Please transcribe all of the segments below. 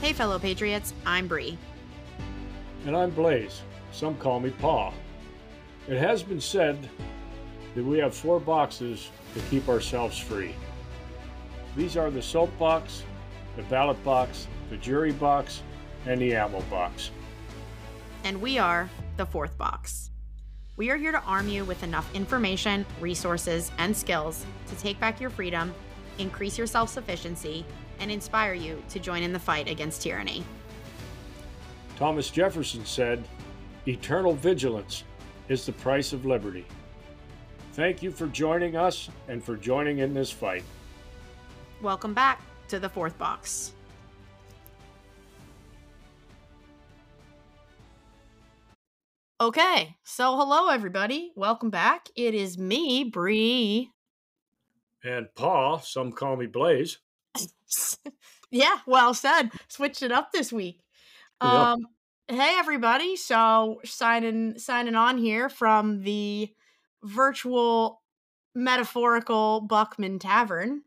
Hey, fellow patriots, I'm Bri. And I'm Blaze. Some call me Pa. It has been said that we have four boxes to keep ourselves free. These are the soap box, the ballot box, the jury box, and the ammo box. And we are the fourth box. We are here to arm you with enough information, resources, and skills to take back your freedom, increase your self sufficiency, and inspire you to join in the fight against tyranny. Thomas Jefferson said, Eternal vigilance is the price of liberty. Thank you for joining us and for joining in this fight. Welcome back to the fourth box. Okay, so hello everybody. Welcome back. It is me, Bri. And Pa, some call me Blaze. yeah, well said. Switched it up this week. Um hey everybody. So signing signing on here from the virtual metaphorical Buckman Tavern.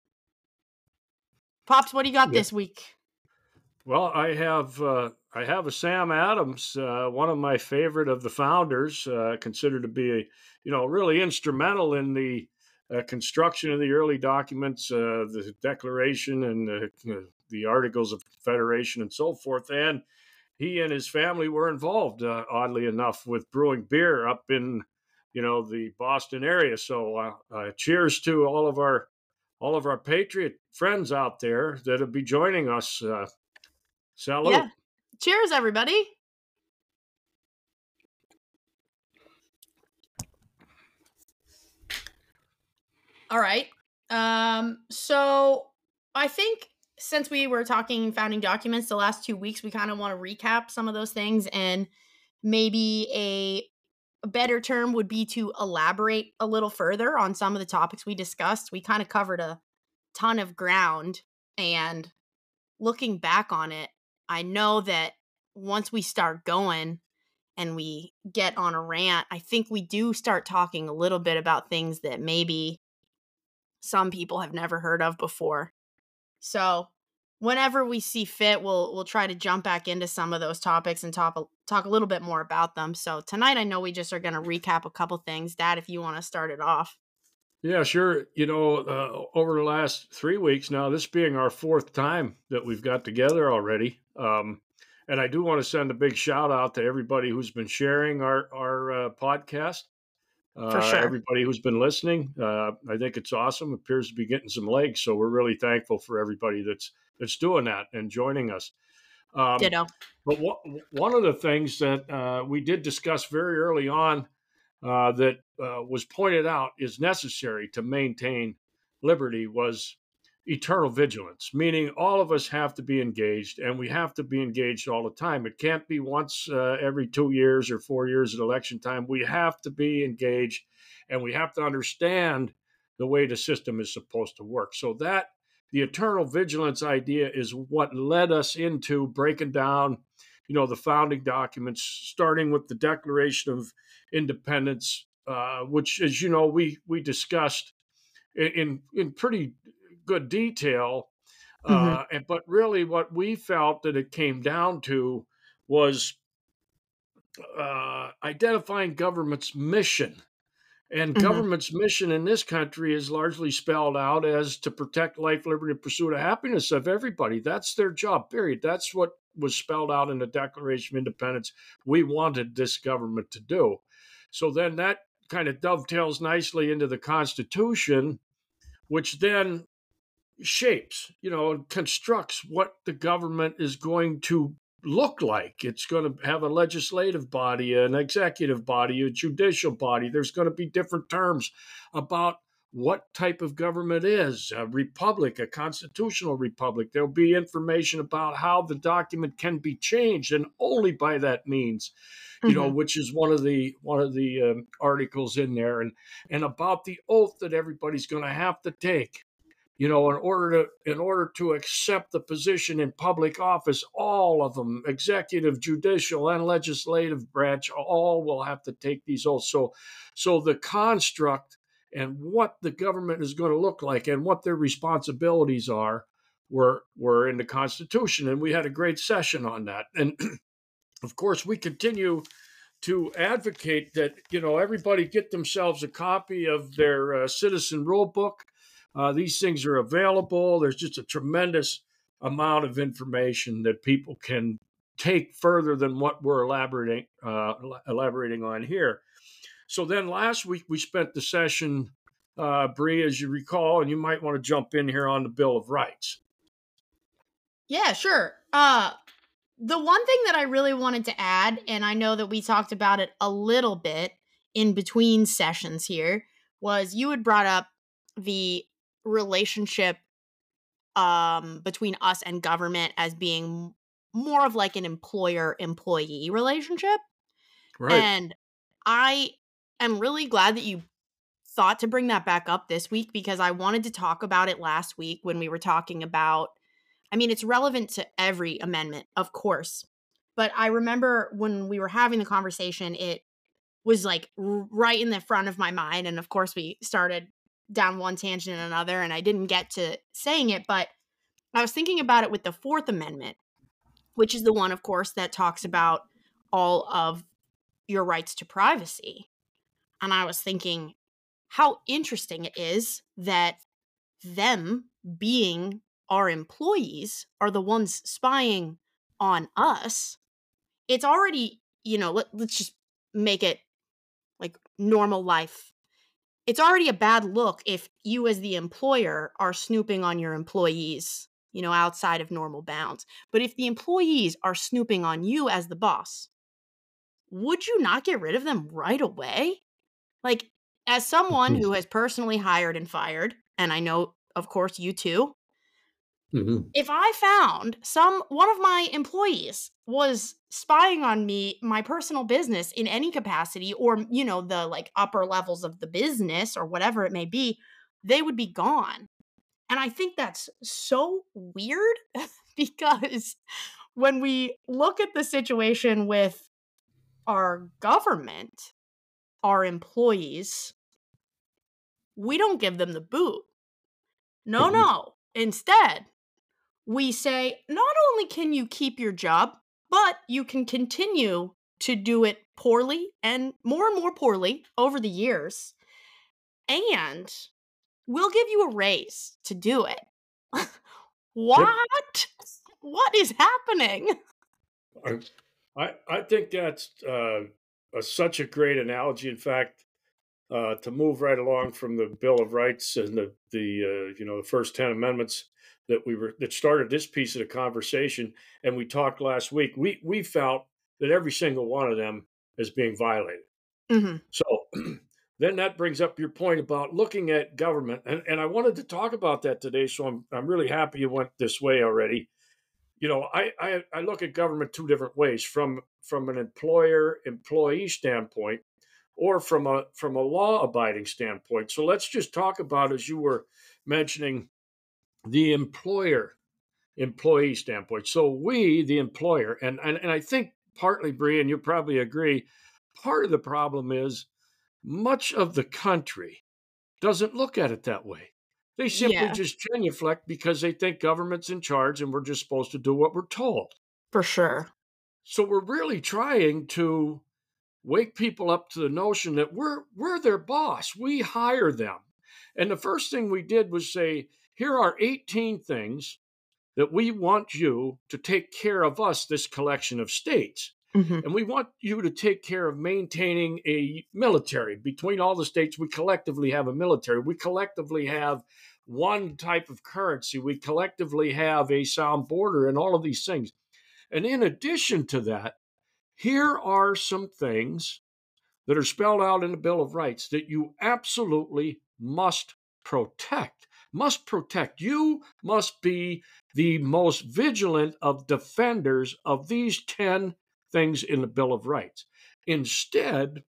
Pops, what do you got Yeah. this week? Well, I have uh, I have a Sam Adams, uh, one of my favorite of the founders, uh, considered to be a you know really instrumental in the uh, construction of the early documents, uh, the Declaration and the, the Articles of Confederation and so forth. And he and his family were involved, uh, oddly enough, with brewing beer up in you know the Boston area. So, uh, uh, cheers to all of our all of our patriot friends out there that'll be joining us. Salute. Yeah. Cheers, everybody. All right. Um, so I think since we were talking founding documents the last two weeks, we kind of want to recap some of those things and maybe a a better term would be to elaborate a little further on some of the topics we discussed. We kind of covered a ton of ground and looking back on it, I know that once we start going and we get on a rant, I think we do start talking a little bit about things that maybe some people have never heard of before. So, whenever we see fit, we'll we'll try to jump back into some of those topics and talk talk a little bit more about them. So, tonight I know we just are going to recap a couple things. Dad, if you want to start it off. Yeah, sure. You know, uh, over the last three weeks now, this being our fourth time that we've got together already. Um, and I do want to send a big shout out to everybody who's been sharing our our uh, podcast. Uh, For sure. Everybody who's been listening, uh, I think it's awesome. Appears to be getting some legs, so we're really thankful for everybody that's that's doing that and joining us. Um, Ditto. But one of the things that uh, we did discuss very early on uh, that uh, was pointed out is necessary to maintain liberty was eternal vigilance, meaning all of us have to be engaged and we have to be engaged all the time. It can't be once uh, every two years or four years at election time. We have to be engaged and we have to understand the way the system is supposed to work. So that the eternal vigilance idea is what led us into breaking down you know the founding documents starting with the declaration of independence uh, which as you know we we discussed in in, in pretty good detail uh, and, but really what we felt that it came down to was uh, identifying government's mission and Mhm. government's mission in this country is largely spelled out as to protect life, liberty, and pursuit of happiness of everybody. That's their job, period. That's what was spelled out in the Declaration of Independence. We wanted this government to do. So then that kind of dovetails nicely into the Constitution, which then shapes, you know, constructs what the government is going to look like. It's going to have a legislative body, an executive body, a judicial body. There's going to be different terms about what type of government is a republic, a constitutional republic. There'll be information about how the document can be changed, and only by that means, you know, which is one of the one of the um, articles in there, and and about the oath that everybody's going to have to take you know in order to in order to accept the position in public office all of them executive judicial and legislative branch all will have to take these oaths so so the construct and what the government is going to look like and what their responsibilities are were were in the Constitution, and we had a great session on that. And of course, we continue to advocate that you know everybody get themselves a copy of their uh, Citizen Rule Book. Uh, these things are available. There's just a tremendous amount of information that people can take further than what we're elaborating uh, elaborating on here. So then last week we spent the session, uh, Bri, as you recall, and you might want to jump in here on the Bill of Rights. Yeah, sure. Uh, the one thing that I really wanted to add, and I know that we talked about it a little bit in between sessions here, was you had brought up the relationship um, between us and government as being more of like an employer employee relationship. Right. And I am really glad that you thought to bring that back up this week because I wanted to talk about it last week when we were talking about I mean, it's relevant to every amendment, of course. But I remember when we were having the conversation, it was like right in the front of my mind. And of course, we started down one tangent and another, and I didn't get to saying it. But I was thinking about it with the Fourth Amendment, which is the one, of course, that talks about all of your rights to privacy. And I was thinking how interesting it is that them being our employees are the ones spying on us, it's already, you know, let, let's just make it like normal life. It's already a bad look if you, as the employer, are snooping on your employees, you know, outside of normal bounds. But if the employees are snooping on you as the boss, would you not get rid of them right away? Like, as someone mm-hmm. who has personally hired and fired, and I know, of course, you too, Mm-hmm. If I found some one of my employees was spying on me, my personal business in any capacity, or you know, the like upper levels of the business or whatever it may be, they would be gone. And I think that's so weird because when we look at the situation with our government, our employees, we don't give them the boot. No, mm-hmm. no. Instead, we say not only can you keep your job, but you can continue to do it poorly and more and more poorly over the years. And we'll give you a raise to do it. what? What is happening? I, I think that's uh, a, such a great analogy. In fact, uh, to move right along from the Bill of Rights and the the uh, you know the first ten amendments, that we were that started this piece of the conversation and we talked last week we we felt that every single one of them is being violated. Mm-hmm. so then that brings up your point about looking at government and, and i wanted to talk about that today so i'm, I'm really happy you went this way already. You know I, I i look at government two different ways from from an employer employee standpoint or from a from a law abiding standpoint. So let's just talk about as you were mentioning the employer employee standpoint. So we, the employer, and and, and I think partly, Bri, and you probably agree, part of the problem is much of the country doesn't look at it that way. They simply yeah. just genuflect because they think government's in charge and we're just supposed to do what we're told. For sure. So we're really trying to wake people up to the notion that we're we're their boss. We hire them. And the first thing we did was say, here are 18 things that we want you to take care of us, this collection of states. Mm-hmm. And we want you to take care of maintaining a military. Between all the states, we collectively have a military. We collectively have one type of currency. We collectively have a sound border and all of these things. And in addition to that, here are some things that are spelled out in the Bill of Rights that you absolutely must protect must protect. You must be the most vigilant of defenders of these 10 things in the Bill of Rights. Instead,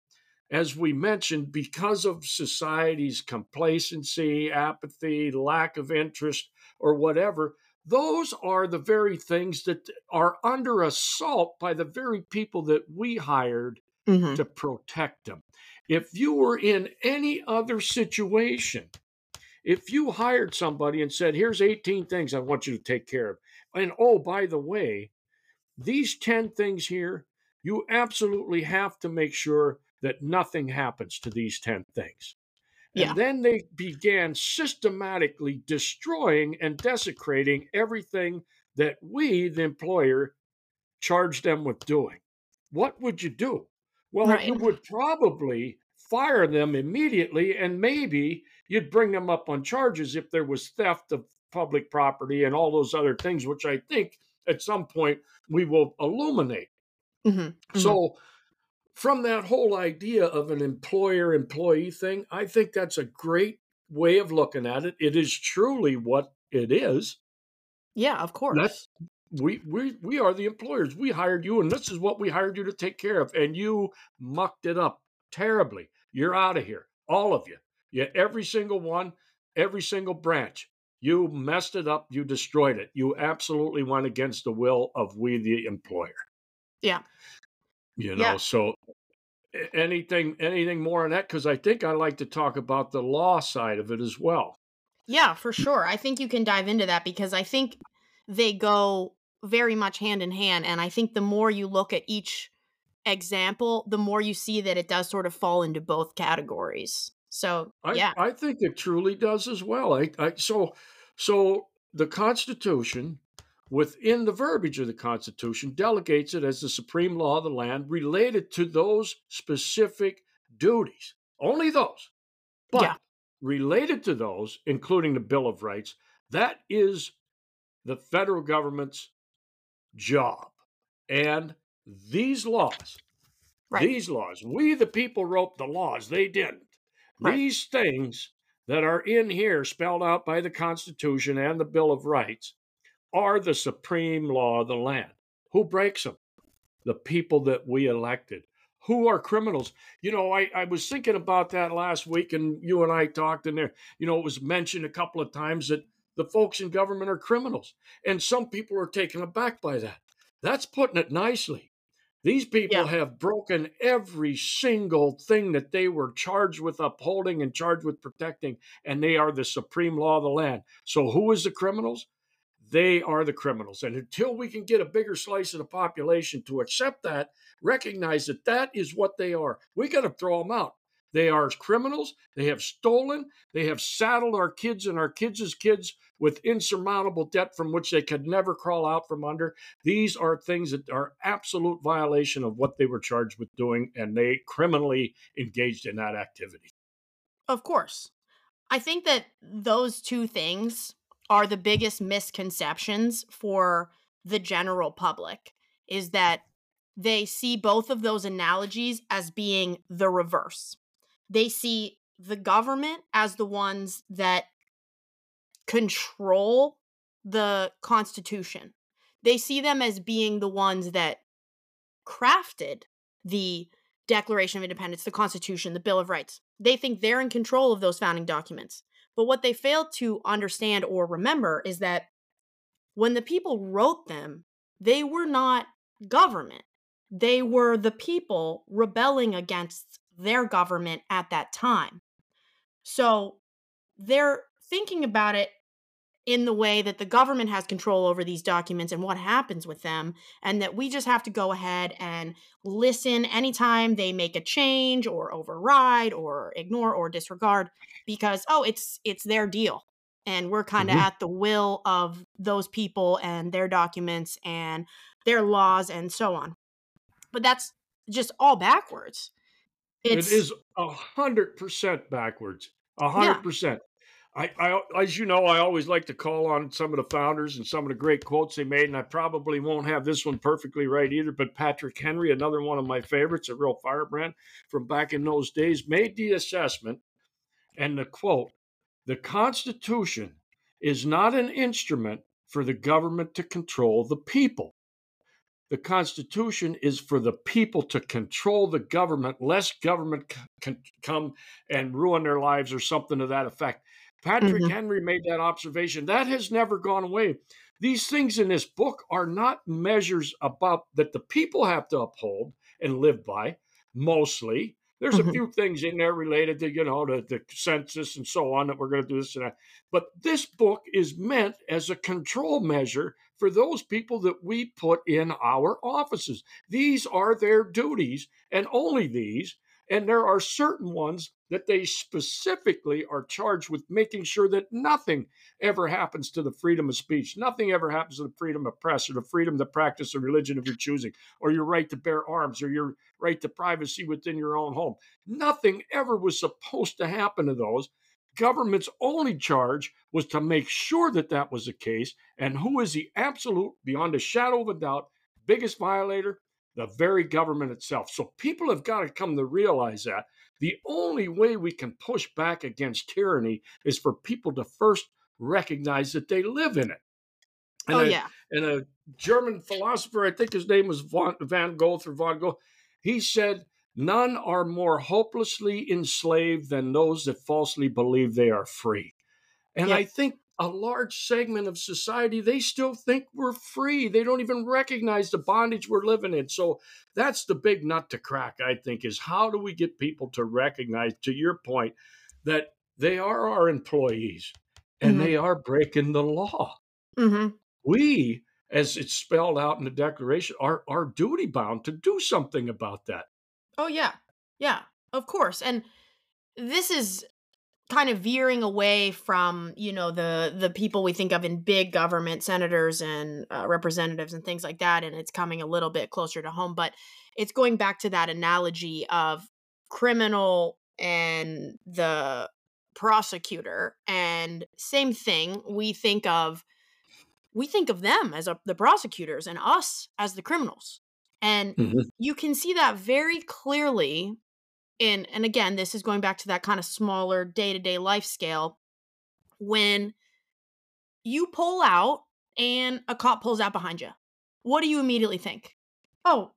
as we mentioned, because of society's complacency, apathy, lack of interest, or whatever, those are the very things that are under assault by the very people that we hired mm-hmm. to protect them. If you were in any other situation, If you hired somebody and said, here's 18 things I want you to take care of, and oh, by the way, these 10 things here, you absolutely have to make sure that nothing happens to these 10 things. And Yeah. then they began systematically destroying and desecrating everything that we, the employer, charged them with doing. What would you do? Well, you would probably fire them immediately, and maybe you'd bring them up on charges if there was theft of public property and all those other things, which I think at some point we will illuminate. Mhm. Mhm. So, from that whole idea of an employer employee thing, I think that's a great way of looking at it. It is truly what it is. yeah, of course. we we we are the employers. We hired you, and this is what we hired you to take care of. And you mucked it up terribly. You're out of here, all of you. Yeah, every single one, every single branch. You messed it up. You destroyed it. You absolutely went against the will of we, the employer. Yeah. You know, Yeah. so anything anything more on that? Because I think I like to talk about the law side of it as well. Yeah, for sure. I think you can dive into that because I think they go very much hand in hand. And I think the more you look at each example, the more you see that it does sort of fall into both categories. So, I, yeah. I think it truly does as well. I, I so so the Constitution, within the verbiage of the Constitution, delegates it as the supreme law of the land related to those specific duties. Only those. But Yeah. related to those, including the Bill of Rights, that is the federal government's job. And these laws, Right. these laws, we the people wrote the laws, they didn't. These things that are in here, spelled out by the Constitution and the Bill of Rights, are the supreme law of the land. Who breaks them? The people that we elected. Who are criminals? You know, I, I was thinking about that last week, and you and I talked in there. You know, it was mentioned a couple of times that the folks in government are criminals. And some people are taken aback by that. That's putting it nicely. These people Yeah. have broken every single thing that they were charged with upholding and charged with protecting, and they are the supreme law of the land. So, who is the criminals? They are the criminals. And until we can get a bigger slice of the population to accept that, recognize that that is what they are, we got to throw them out. They are criminals. They have stolen. They have saddled our kids and our kids' kids with insurmountable debt from which they could never crawl out from under. These are things that are absolute violation of what they were charged with doing, and they criminally engaged in that activity. Of course. I think that those two things are the biggest misconceptions for the general public is that they see both of those analogies as being the reverse. They see the government as the ones that control the constitution. They see them as being the ones that crafted the Declaration of Independence, the Constitution, the Bill of Rights. They think they're in control of those founding documents. But what they fail to understand or remember is that when the people wrote them, they were not government. They were the people rebelling against their government at that time. So they're thinking about it in the way that the government has control over these documents and what happens with them, and that we just have to go ahead and listen anytime they make a change or override or ignore or disregard because oh it's it's their deal and we're kind of Mhm. at the will of those people and their documents and their laws and so on but that's just all backwards it's it is a hundred percent backwards. A hundred percent. I, I, as you know, I always like to call on some of the founders and some of the great quotes they made, and I probably won't have this one perfectly right either. But Patrick Henry, another one of my favorites, a real firebrand from back in those days, made the assessment and the quote: "The Constitution is not an instrument for the government to control the people." the Constitution is for the people to control the government, lest government c- can come and ruin their lives or something to that effect. Patrick Mhm. Henry made that observation. That has never gone away. These things in this book are not measures about that the people have to uphold and live by, mostly. There's mm-hmm. a few things in there related to, you know, the, the census and so on that we're going to do this and that. But this book is meant as a control measure for those people that we put in our offices. These are their duties and only these. And there are certain ones that they specifically are charged with making sure that nothing ever happens to the freedom of speech, nothing ever happens to the freedom of press or the freedom to practice a religion of your choosing, or your right to bear arms, or your right to privacy within your own home. Nothing ever was supposed to happen to those. Government's only charge was to make sure that that was the case. And who is the absolute, beyond a shadow of a doubt, biggest violator? The very government itself. So people have got to come to realize that the only way we can push back against tyranny is for people to first recognize that they live in it. And oh, a, yeah. And a German philosopher, I think his name was Van, Van Gogh or Van Gogh, he said, None are more hopelessly enslaved than those that falsely believe they are free. And yep. I think a large segment of society, they still think we're free. They don't even recognize the bondage we're living in. So that's the big nut to crack, I think, is how do we get people to recognize, to your point, that they are our employees and mm-hmm. they are breaking the law. Mm-hmm. We, as it's spelled out in the Declaration, are, are duty bound to do something about that. Oh, yeah. Yeah, of course. And this is kind of veering away from you know the the people we think of in big government senators and uh, representatives and things like that and it's coming a little bit closer to home but it's going back to that analogy of criminal and the prosecutor and same thing we think of we think of them as a, the prosecutors and us as the criminals and mm-hmm. you can see that very clearly in and again this is going back to that kind of smaller day-to-day life scale when you pull out and a cop pulls out behind you what do you immediately think oh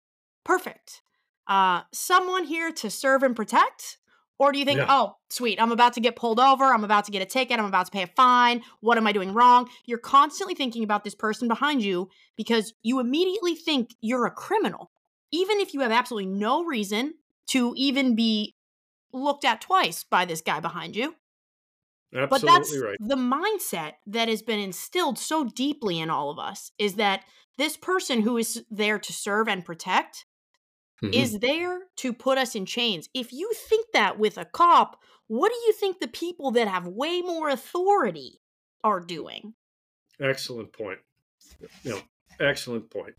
perfect uh someone here to serve and protect or do you think, yeah. oh, sweet, I'm about to get pulled over, I'm about to get a ticket, I'm about to pay a fine, what am I doing wrong? You're constantly thinking about this person behind you because you immediately think you're a criminal, even if you have absolutely no reason to even be looked at twice by this guy behind you. Absolutely but that's right. the mindset that has been instilled so deeply in all of us is that this person who is there to serve and protect mm-hmm. is there to put us in chains. If you think that with a cop, what do you think the people that have way more authority are doing? Excellent point. Know, excellent point.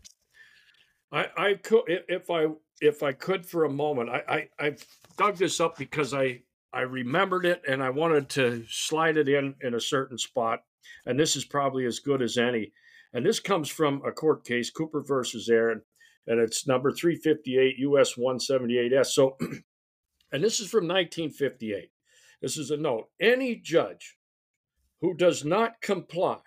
I, I could if I if I could for a moment, I, I I've dug this up because I I remembered it and I wanted to slide it in in a certain spot, and this is probably as good as any. And this comes from a court case, Cooper versus Aaron, and it's number 358 US 178S. So, and this is from 1958. This is a note. Any judge who does not comply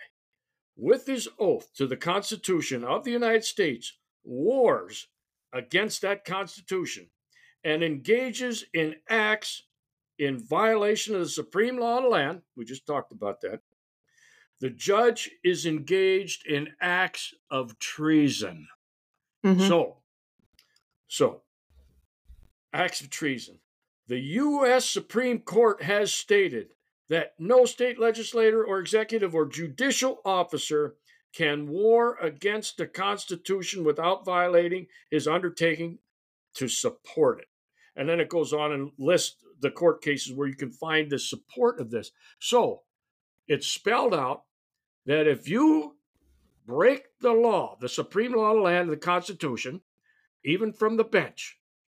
with his oath to the Constitution of the United States wars against that Constitution and engages in acts in violation of the supreme law of the land, we just talked about that, the judge is engaged in acts of treason. Mm-hmm. So, so acts of treason. The U.S. Supreme Court has stated that no state legislator or executive or judicial officer can war against the Constitution without violating his undertaking to support it. And then it goes on and lists the court cases where you can find the support of this. So it's spelled out that if you break the law, the supreme law of the land, the Constitution, even from the bench,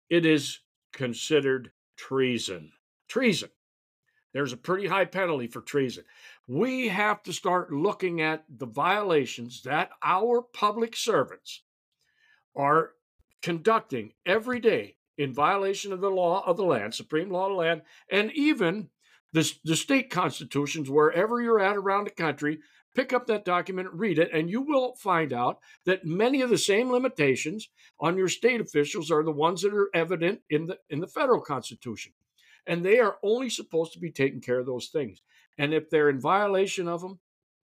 it is considered treason. Treason. There's a pretty high penalty for treason. We have to start looking at the violations that our public servants are conducting every day in violation of the law of the land, supreme law of the land, and even the, the state constitutions, wherever you're at around the country, pick up that document, read it, and you will find out that many of the same limitations on your state officials are the ones that are evident in the in the federal constitution. And they are only supposed to be taking care of those things. And if they're in violation of them,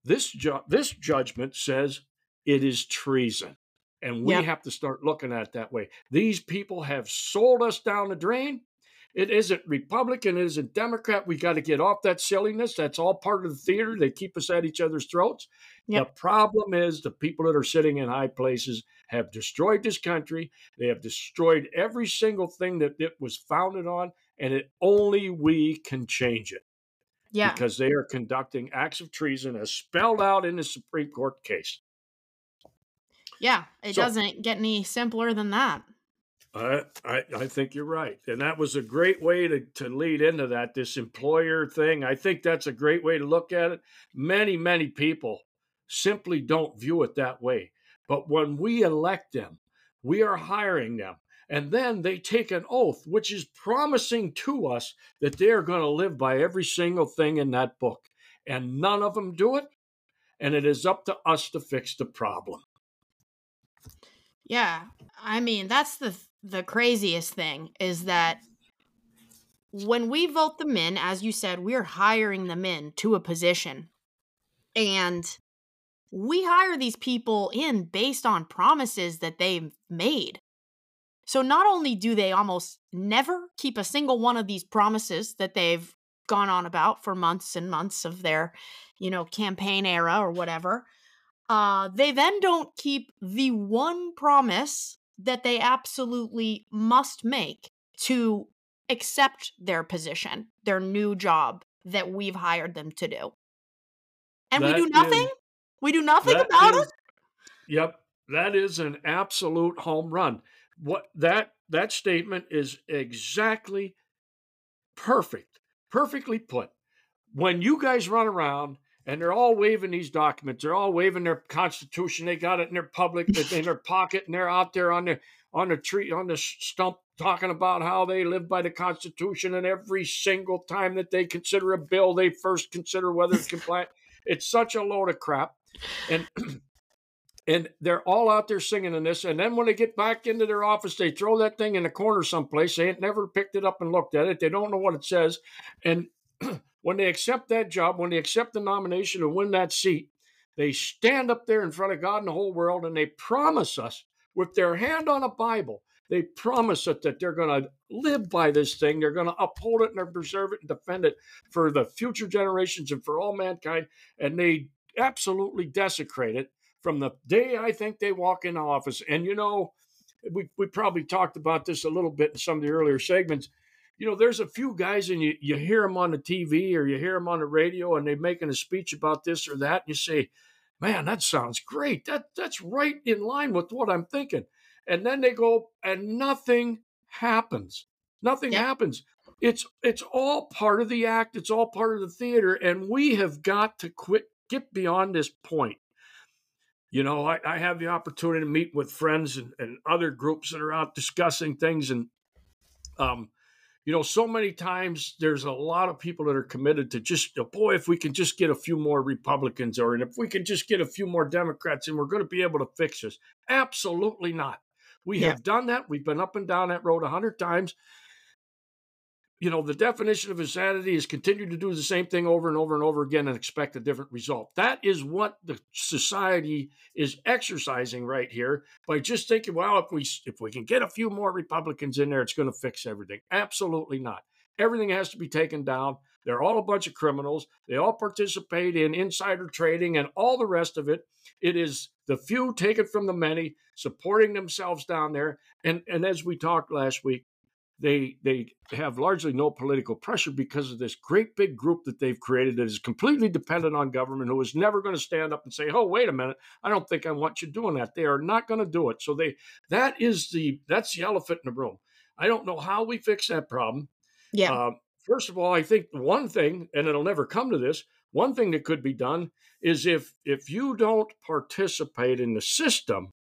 this ju- this judgment says it is treason. And we yep. have to start looking at it that way. These people have sold us down the drain It isn't Republican, it isn't Democrat. We got to get off that silliness. That's all part of the theater. They keep us at each other's throats. Yep. The problem is the people that are sitting in high places have destroyed this country. They have destroyed every single thing that it was founded on, and it only we can change it. Yeah. Because they are conducting acts of treason as spelled out in the Supreme Court case. Yeah, it so, doesn't get any simpler than that. I, I, I think you're right. And that was a great way to, to lead into that, this employer thing. I think that's a great way to look at it. Many, many people simply don't view it that way. But when we elect them, we are hiring them. And then they take an oath, which is promising to us that they are going to live by every single thing in that book. And none of them do it. And it is up to us to fix the problem. Yeah. I mean, that's the the craziest thing is that when we vote them in, as you said, we're hiring them in to a position. And we hire these people in based on promises that they've made. So not only do they almost never keep a single one of these promises that they've gone on about for months and months of their, you know, campaign era or whatever, uh, they then don't keep the one promise that they absolutely must make to accept their position, their new job that we've hired them to do. And that we do nothing? Is, we do nothing about is, it? Yep. That is an absolute home run. What that that statement is exactly perfect. Perfectly put. When you guys run around and they're all waving these documents. They're all waving their constitution. They got it in their public, in their pocket, and they're out there on the on the tree on the stump talking about how they live by the Constitution. And every single time that they consider a bill, they first consider whether it's compliant. it's such a load of crap, and and they're all out there singing in this. And then when they get back into their office, they throw that thing in the corner someplace. They ain't never picked it up and looked at it. They don't know what it says, and when they accept that job, when they accept the nomination and win that seat, they stand up there in front of God and the whole world and they promise us with their hand on a Bible, they promise us that they're going to live by this thing. They're going to uphold it and preserve it and defend it for the future generations and for all mankind. And they absolutely desecrate it from the day I think they walk in office. And you know, we, we probably talked about this a little bit in some of the earlier segments you know, there's a few guys and you, you hear them on the TV or you hear them on the radio and they're making a speech about this or that. And you say, man, that sounds great. That That's right in line with what I'm thinking. And then they go and nothing happens. Nothing yeah. happens. It's it's all part of the act. It's all part of the theater. And we have got to quit, get beyond this point. You know, I, I have the opportunity to meet with friends and, and other groups that are out discussing things. And um, you know, so many times there's a lot of people that are committed to just, oh, boy, if we can just get a few more Republicans or and if we can just get a few more Democrats and we're going to be able to fix this. Absolutely not. We yeah. have done that. We've been up and down that road a hundred times you know, the definition of insanity is continue to do the same thing over and over and over again and expect a different result. That is what the society is exercising right here by just thinking, well, if we if we can get a few more Republicans in there, it's going to fix everything. Absolutely not. Everything has to be taken down. They're all a bunch of criminals. They all participate in insider trading and all the rest of it. It is the few taken from the many, supporting themselves down there. And and as we talked last week, they they have largely no political pressure because of this great big group that they've created that is completely dependent on government who is never going to stand up and say oh wait a minute i don't think i want you doing that. They are not going to do it. So they that is the that's the elephant in the room. I don't know how we fix that problem. Yeah. Uh, first of all i think one thing and it'll never come to this one thing that could be done is if if you don't participate in the system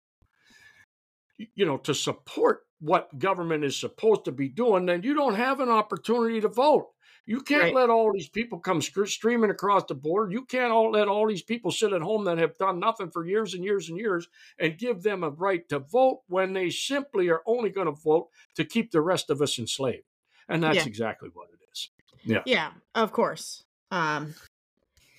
you know to support what government is supposed to be doing, then you don't have an opportunity to vote. You can't right. let all these people come streaming across the board. You can't all let all these people sit at home that have done nothing for years and years and years and give them a right to vote when they simply are only going to vote to keep the rest of us enslaved. And that's yeah. exactly what it is. Yeah. Yeah, of course. Um,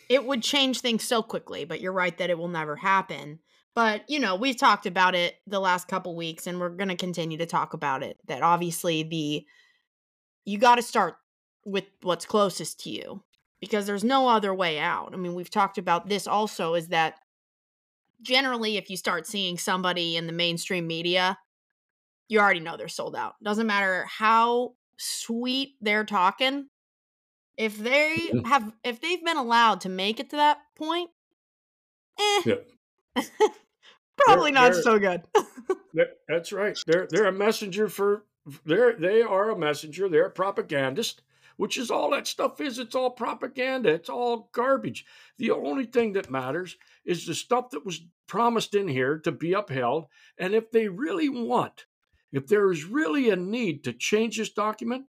it would change things so quickly, but you're right that it will never happen. But, you know, we've talked about it the last couple weeks and we're going to continue to talk about it that obviously the you got to start with what's closest to you because there's no other way out. I mean, we've talked about this also is that generally if you start seeing somebody in the mainstream media, you already know they're sold out. Doesn't matter how sweet they're talking. If they Mhm. have if they've been allowed to make it to that point, eh. Yeah. Probably not they're- so good. That's right. They're they're a messenger for they're they are a messenger. They're a propagandist, which is all that stuff is. It's all propaganda. It's all garbage. The only thing that matters is the stuff that was promised in here to be upheld. And if they really want, if there is really a need to change this document,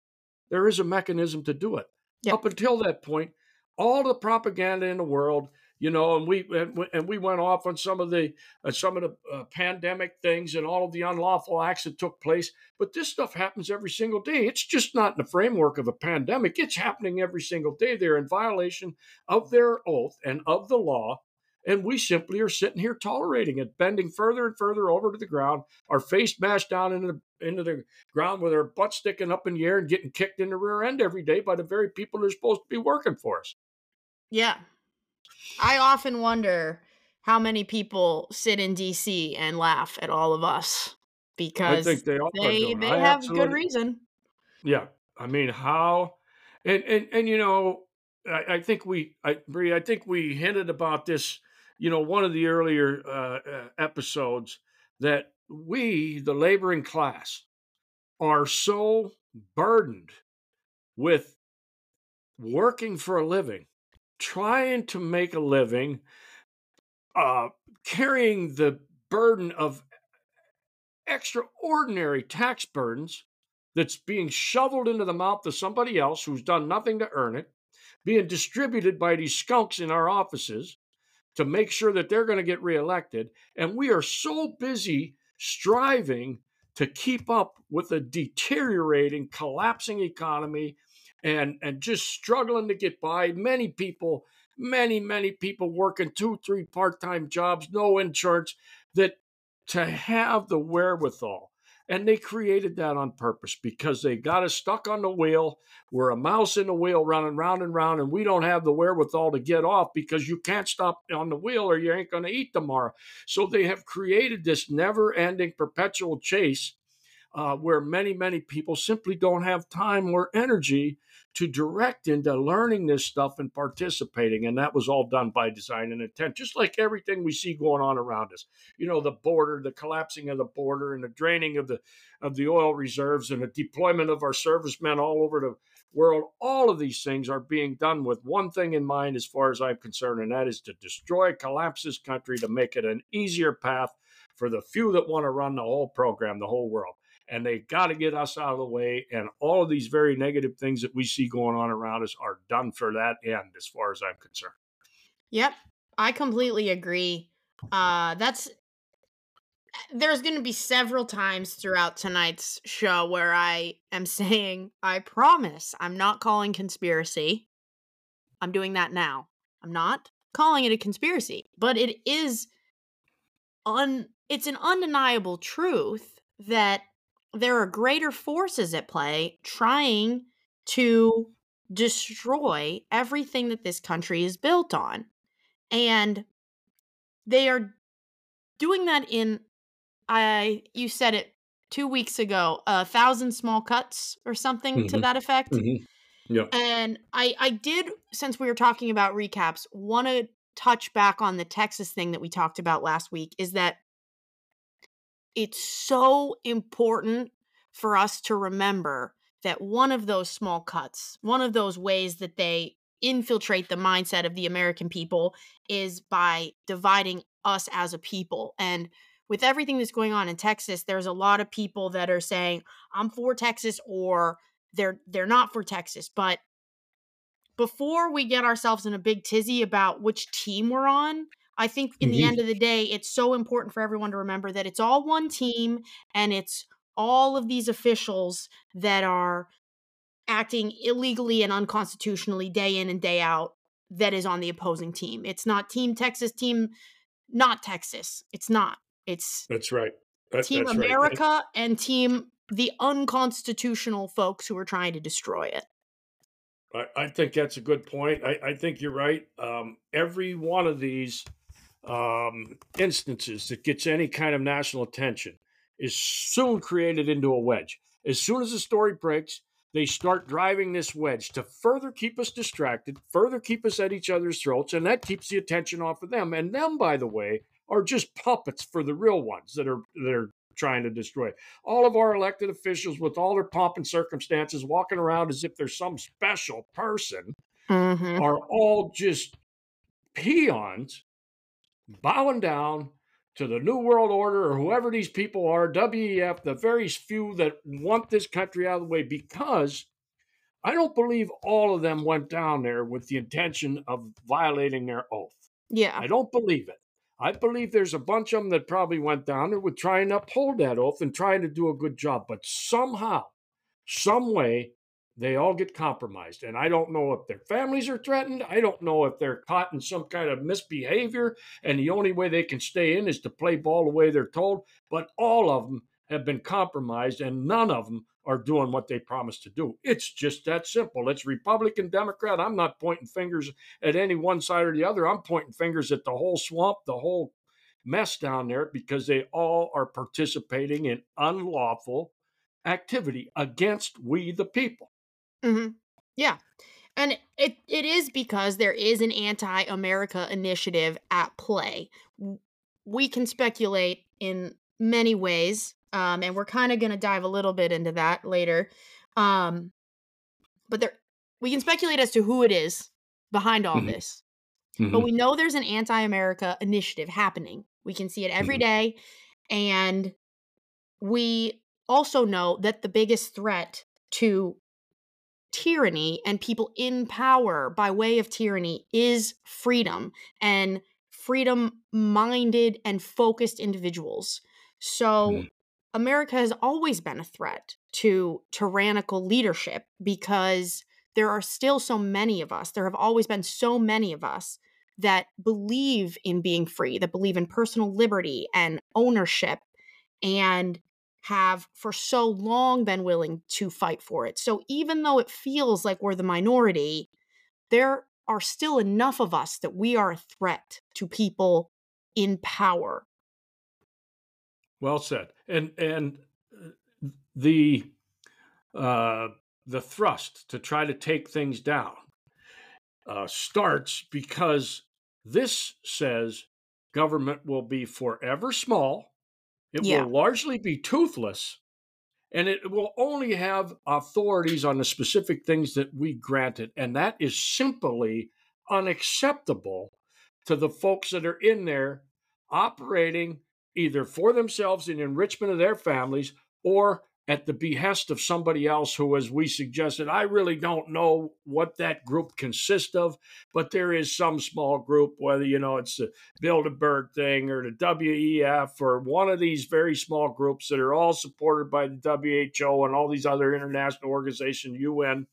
there is a mechanism to do it. Yep. Up until that point, all the propaganda in the world, you know, and we and, we- went off on some of the uh, some of the uh, pandemic things and all of the unlawful acts that took place. But this stuff happens every single day. It's just not in the framework of a pandemic. It's happening every single day. They're in violation of their oath and of the law. And we simply are sitting here tolerating it, bending further and further over to the ground, our face mashed down into the, into the ground with our butt sticking up in the air and getting kicked in the rear end every day by the very people that are supposed to be working for us. Yeah. I often wonder how many people sit in DC and laugh at all of us because they they they have good reason. Yeah, I mean, how, and and and you know, I, I think we, I Bri, I think we hinted about this, you know, one of the earlier uh, uh, episodes that we, the laboring class, are so burdened with working for a living, trying to make a living, uh, carrying the burden of extraordinary tax burdens that's being shoveled into the mouth of somebody else who's done nothing to earn it, being distributed by these skunks in our offices to make sure that they're going to get reelected. And we are so busy striving to keep up with a deteriorating, collapsing economy and, and just struggling to get by. Many people, many, many people working two, three part time jobs, no insurance, that to have the wherewithal and they created that on purpose because they got us stuck on the wheel. We're a mouse in the wheel running round and round, and we don't have the wherewithal to get off because you can't stop on the wheel or you ain't going to eat tomorrow. So they have created this never ending perpetual chase uh, where many, many people simply don't have time or energy to direct into learning this stuff and participating. And that was all done by design and intent, just like everything we see going on around us. You know, the border, the collapsing of the border, and the draining of the of the oil reserves, and the deployment of our servicemen all over the world. All of these things are being done with one thing in mind, as far as I'm concerned, and that is to destroy, collapse this country to make it an easier path for the few that want to run the whole program, the whole world and they got to get us out of the way. And all of these very negative things that we see going on around us are done for that end, as far as I'm concerned. Yep. I completely agree. Uh that's there's going to be several times throughout tonight's show where I am saying, I promise I'm not calling conspiracy. I'm doing that now. I'm not calling it a conspiracy, but it is un it's an undeniable truth that there are greater forces at play trying to destroy everything that this country is built on. And they are doing that in I you said it 2 weeks ago, a thousand small cuts or something to Mhm. that effect. Yeah. And I I did since we were talking about recaps, want to touch back on the Texas thing that we talked about last week is that it's so important for us to remember that one of those small cuts, one of those ways that they infiltrate the mindset of the American people is by dividing us as a people. And with everything that's going on in Texas, there's a lot of people that are saying, I'm for Texas or they're they're not for Texas. But before we get ourselves in a big tizzy about which team we're on, I think in the Mhm. end of the day, it's so important for everyone to remember that it's all one team and it's all of these officials that are acting illegally and unconstitutionally day in and day out that is on the opposing team. It's not team Texas, team not Texas. It's not. It's That's right. That- team that's right. America and team the unconstitutional folks who are trying to destroy it. I, I think that's a good point. I, I think you're right. Um, every one of these um, instances that gets any kind of national attention is soon created into a wedge. As soon as the story breaks, they start driving this wedge to further keep us distracted, further keep us at each other's throats, and that keeps the attention off of them. And them, by the way, are just puppets for the real ones that are that are trying to destroy. All of our elected officials, with all their pomp and circumstances, walking around as if they're some special person, mm-hmm. are all just peons bowing down to the New World Order or whoever these people are, WEF, the very few that want this country out of the way, because I don't believe all of them went down there with the intention of violating their oath. Yeah. I don't believe it. I believe there's a bunch of them that probably went down there with trying to uphold that oath and trying to do a good job. But somehow, some way, they all get compromised. And I don't know if their families are threatened. I don't know if they're caught in some kind of misbehavior. And the only way they can stay in is to play ball the way they're told. But all of them have been compromised, and none of them are doing what they promised to do. It's just that simple. It's Republican, Democrat. I'm not pointing fingers at any one side or the other. I'm pointing fingers at the whole swamp, the whole mess down there, because they all are participating in unlawful activity against we the people. Mm-hmm. Yeah. And it, it is because there is an anti America initiative at play. We can speculate in many ways um, and we're kind of going to dive a little bit into that later. Um, but there, we can speculate as to who it is behind all mm-hmm. this. Mm-hmm. But we know there's an anti-America initiative happening. We can see it every mm-hmm. day, and we also know that the biggest threat to tyranny and people in power by way of tyranny is freedom and freedom minded and focused individuals. So mm. America has always been a threat to tyrannical leadership because there are still so many of us. There have always been so many of us that believe in being free, that believe in personal liberty and ownership, and have for so long been willing to fight for it. So even though it feels like we're the minority, there are still enough of us that we are a threat to people in power well said. And and uh, the uh, the thrust to try to take things down uh, starts because this says government will be forever small. It yeah. will largely be toothless, and it will only have authorities on the specific things that we grant it. And that is simply unacceptable to the folks that are in there operating either for themselves in enrichment of their families or at the behest of somebody else who, as we suggested, I really don't know what that group consists of, but there is some small group, whether you know it's the Bilderberg thing or the WEF or one of these very small groups that are all supported by the WHO and all these other international organizations, UN.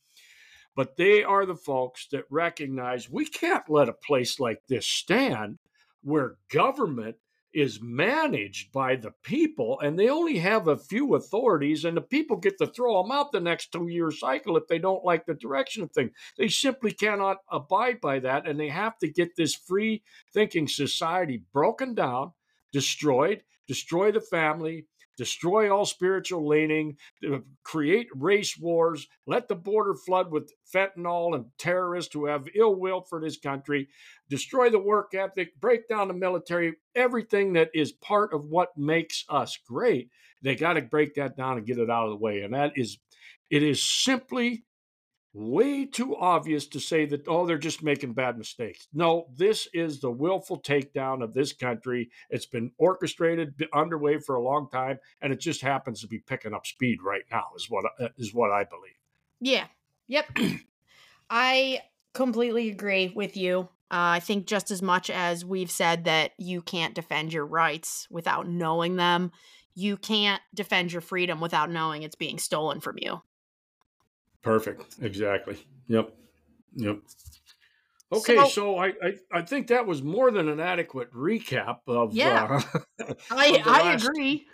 But they are the folks that recognize we can't let a place like this stand where government is managed by the people and they only have a few authorities and the people get to throw them out the next two year cycle if they don't like the direction of things they simply cannot abide by that and they have to get this free thinking society broken down destroyed destroy the family destroy all spiritual leaning, uh, create race wars, let the border flood with fentanyl and terrorists who have ill will for this country, destroy the work ethic, break down the military, everything that is part of what makes us great. They got to break that down and get it out of the way. And that is, it is simply way too obvious to say that, oh, they're just making bad mistakes. No, this is the willful takedown of this country. It's been orchestrated, underway for a long time, and it just happens to be picking up speed right now, is what, uh, what I believe. Yeah. Yep. I completely agree with you. Uh, I think just as much as we've said that you can't defend your rights without knowing them, you can't defend your freedom without knowing it's being stolen from you. Perfect. Exactly. Yep. Yep. Okay, so, so I, I, I think that was more than an adequate recap of. Yeah, uh, I I agree.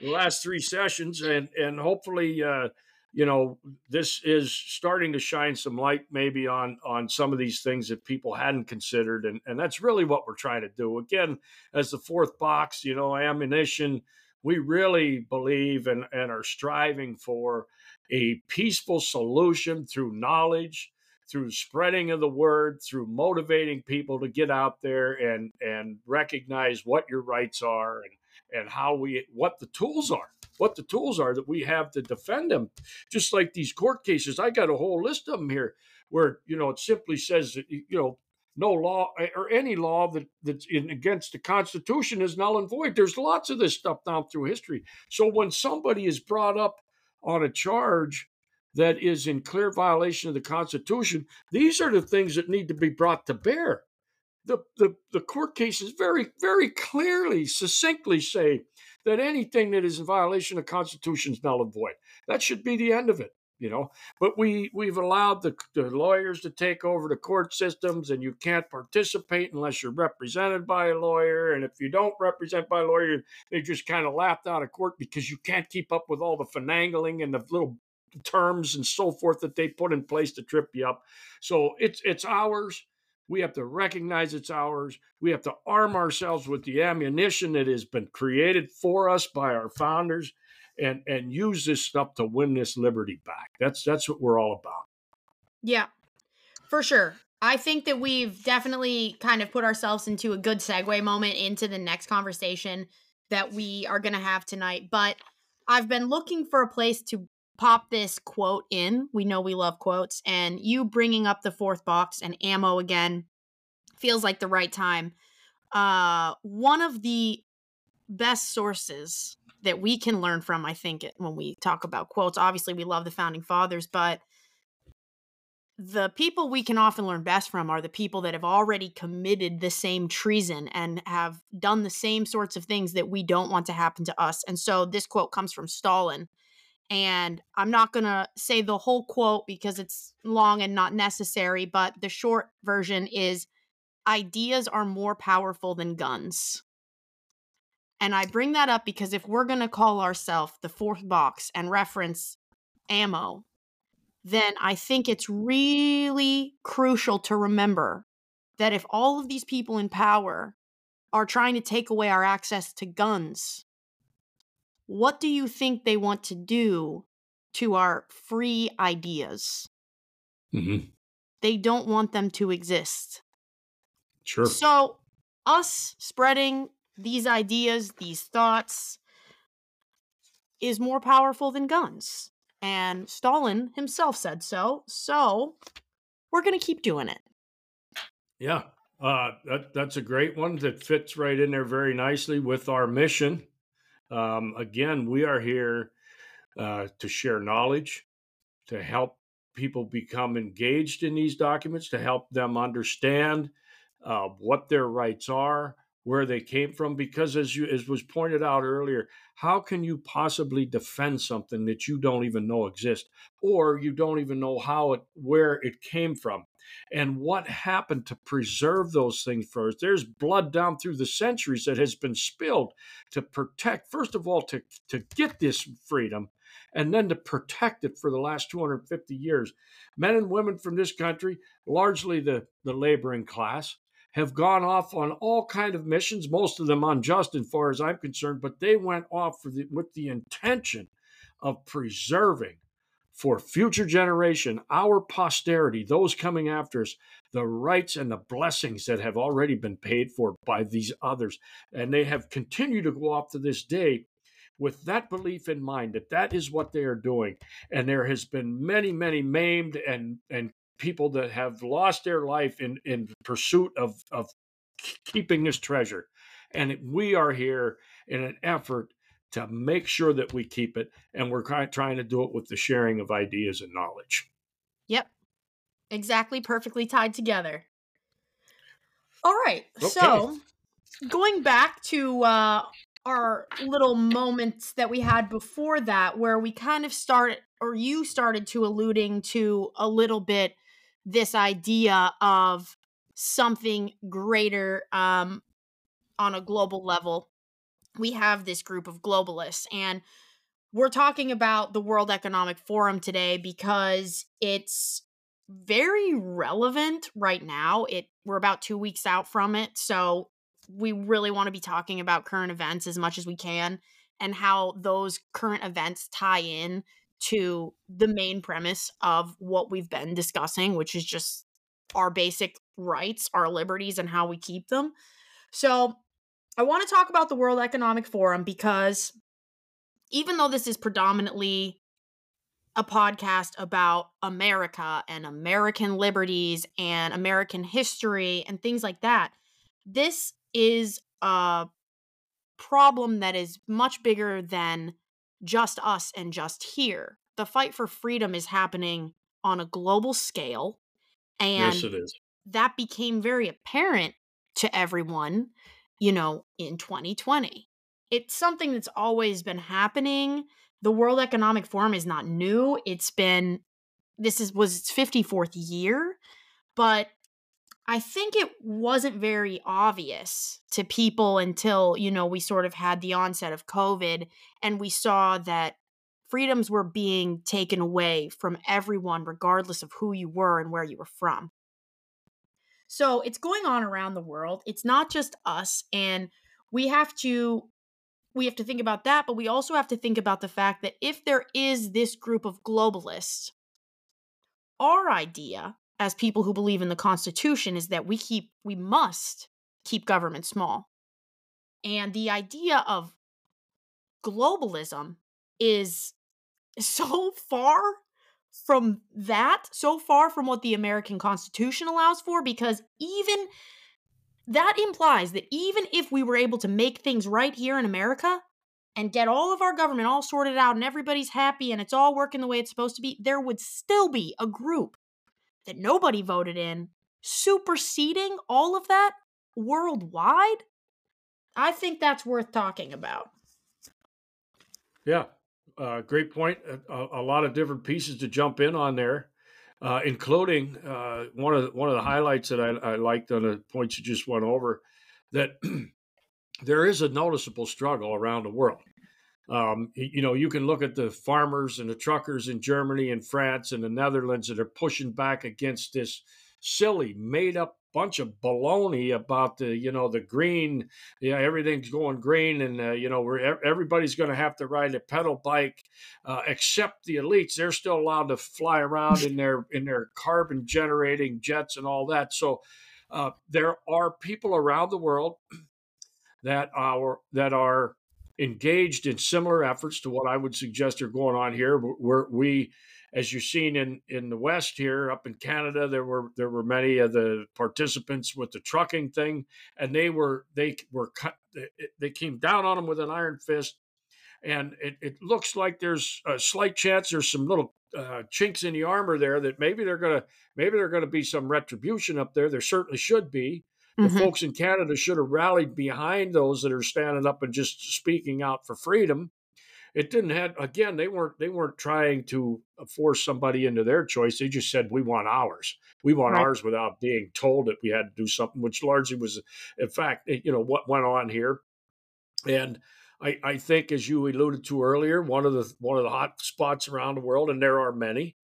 the last three sessions, and and hopefully, uh, you know, this is starting to shine some light maybe on on some of these things that people hadn't considered, and and that's really what we're trying to do. Again, as the fourth box, you know, ammunition. We really believe and, and are striving for a peaceful solution through knowledge, through spreading of the word, through motivating people to get out there and and recognize what your rights are and and how we what the tools are what the tools are that we have to defend them just like these court cases i got a whole list of them here where you know it simply says you know no law eh, or any law that that's in, against the constitution is null and void. There's lots of this stuff down through history. So when somebody is brought up on a charge that is in clear violation of the constitution these are the things that need to be brought to bear. The, the, the court cases very, very clearly, succinctly say that anything that is in violation of the Constitution is null and void. That should be the end of it, you know. But we we've allowed the, the lawyers to take over the court systems, and you can't participate unless you're represented by a lawyer. And if you don't represent by a lawyer, they just kind of laughed out of court because you can't keep up with all the finagling and the little terms and so forth that they put in place to trip you up. So it's it's ours we have to recognize it's ours. We have to arm ourselves with the ammunition that has been created for us by our founders and and use this stuff to win this liberty back. That's that's what we're all about. Yeah. For sure. I think that we've definitely kind of put ourselves into a good segue moment into the next conversation that we are going to have tonight. But I've been looking for a place to pop this quote in. We know we love quotes, and you bringing up the fourth box and ammo again feels like the right time. Uh, one of the best sources that we can learn from, I think, when we talk about quotes, obviously we love the founding fathers, but the people we can often learn best from are the people that have already committed the same treason and have done the same sorts of things that we don't want to happen to us. And so this quote comes from Stalin. And I'm not going to say the whole quote because it's long and not necessary, but the short version is ideas are more powerful than guns. And I bring that up because if we're going to call ourselves the fourth box and reference ammo, then I think it's really crucial to remember that if all of these people in power are trying to take away our access to guns, what do you think they want to do to our free ideas? Mm-hmm. They don't want them to exist. Sure. So, us spreading these ideas, these thoughts, is more powerful than guns. And Stalin himself said so. So, we're going to keep doing it. Yeah. Uh, that, that's a great one that fits right in there very nicely with our mission um, again, we are here uh, to share knowledge, to help people become engaged in these documents, to help them understand uh, what their rights are, where they came from. Because as you as was pointed out earlier, how can you possibly defend something that you don't even know exists, or you don't even know how it where it came from? and what happened to preserve those things first. There's blood down through the centuries that has been spilled to protect, first of all, to, to get this freedom, and then to protect it for the last 250 years. Men and women from this country, largely the, the laboring class, have gone off on all kind of missions, most of them unjust as far as I'm concerned, but they went off the, with the intention of preserving for future generation, our posterity, those coming after us, the rights and the blessings that have already been paid for by these others. And they have continued to go off to this day with that belief in mind that that is what they are doing. And there has been many, many maimed and, and people that have lost their life in, in pursuit of, of keeping this treasure. And we are here in an effort to make sure that we keep it. And we're trying to do it with the sharing of ideas and knowledge. Yep. Exactly. Perfectly tied together. All right. Okay. So going back to uh, our little moments that we had before that, where we kind of started, or you started to alluding to a little bit this idea of something greater um, on a global level we have this group of globalists and we're talking about the World Economic Forum today because it's very relevant right now. It we're about 2 weeks out from it, so we really want to be talking about current events as much as we can and how those current events tie in to the main premise of what we've been discussing, which is just our basic rights, our liberties, and how we keep them. So, I want to talk about the World Economic Forum because even though this is predominantly a podcast about America and American liberties and American history and things like that, this is a problem that is much bigger than just us and just here. The fight for freedom is happening on a global scale. And yes, it is. that became very apparent to everyone, you know, in 2020. It's something that's always been happening. The World Economic Forum is not new. It's been this is was its 54th year, but I think it wasn't very obvious to people until, you know, we sort of had the onset of COVID and we saw that freedoms were being taken away from everyone, regardless of who you were and where you were from. So it's going on around the world. It's not just us. And we have to we have to think about that, but we also have to think about the fact that if there is this group of globalists, our idea as people who believe in the Constitution is that we keep, we must keep government small. And the idea of globalism is so far from that, so far from what the American Constitution allows for, because even that implies that even if we were able to make things right here in America and get all of our government all sorted out and everybody's happy and it's all working the way it's supposed to be, there would still be a group that nobody voted in, superseding all of that worldwide, I think that's worth talking about. Yeah, uh, great point. A, a, lot of different pieces to jump in on there, uh, including uh, one of the, one of the highlights that I, I liked on the points you just went over. That there is a noticeable struggle around the world. Um, you know, you can look at the farmers and the truckers in Germany and France and the Netherlands that are pushing back against this silly, made up bunch of baloney about the, you know, the green, yeah, everything's going green and, uh, you know, we're, everybody's going to have to ride a pedal bike, uh, except the elites. They're still allowed to fly around in their, in their carbon generating jets and all that. So, uh, there are people around the world that are, that are, engaged in similar efforts to what I would suggest are going on here. Where we, as you've seen in in the West here, up in Canada, there were there were many of the participants with the trucking thing, and they were they were cut. They came down on them with an iron fist, and it, it looks like there's a slight chance there's some little uh, chinks in the armor there that maybe they're gonna maybe they're gonna be some retribution up there. There certainly should be the mm-hmm. folks in Canada should have rallied behind those that are standing up and just speaking out for freedom. It didn't have again. They weren't they weren't trying to force somebody into their choice. They just said we want ours. We want right. ours without being told that we had to do something, which largely was, in fact, you know what went on here. And I, I think, as you alluded to earlier, one of the one of the hot spots around the world, and there are many,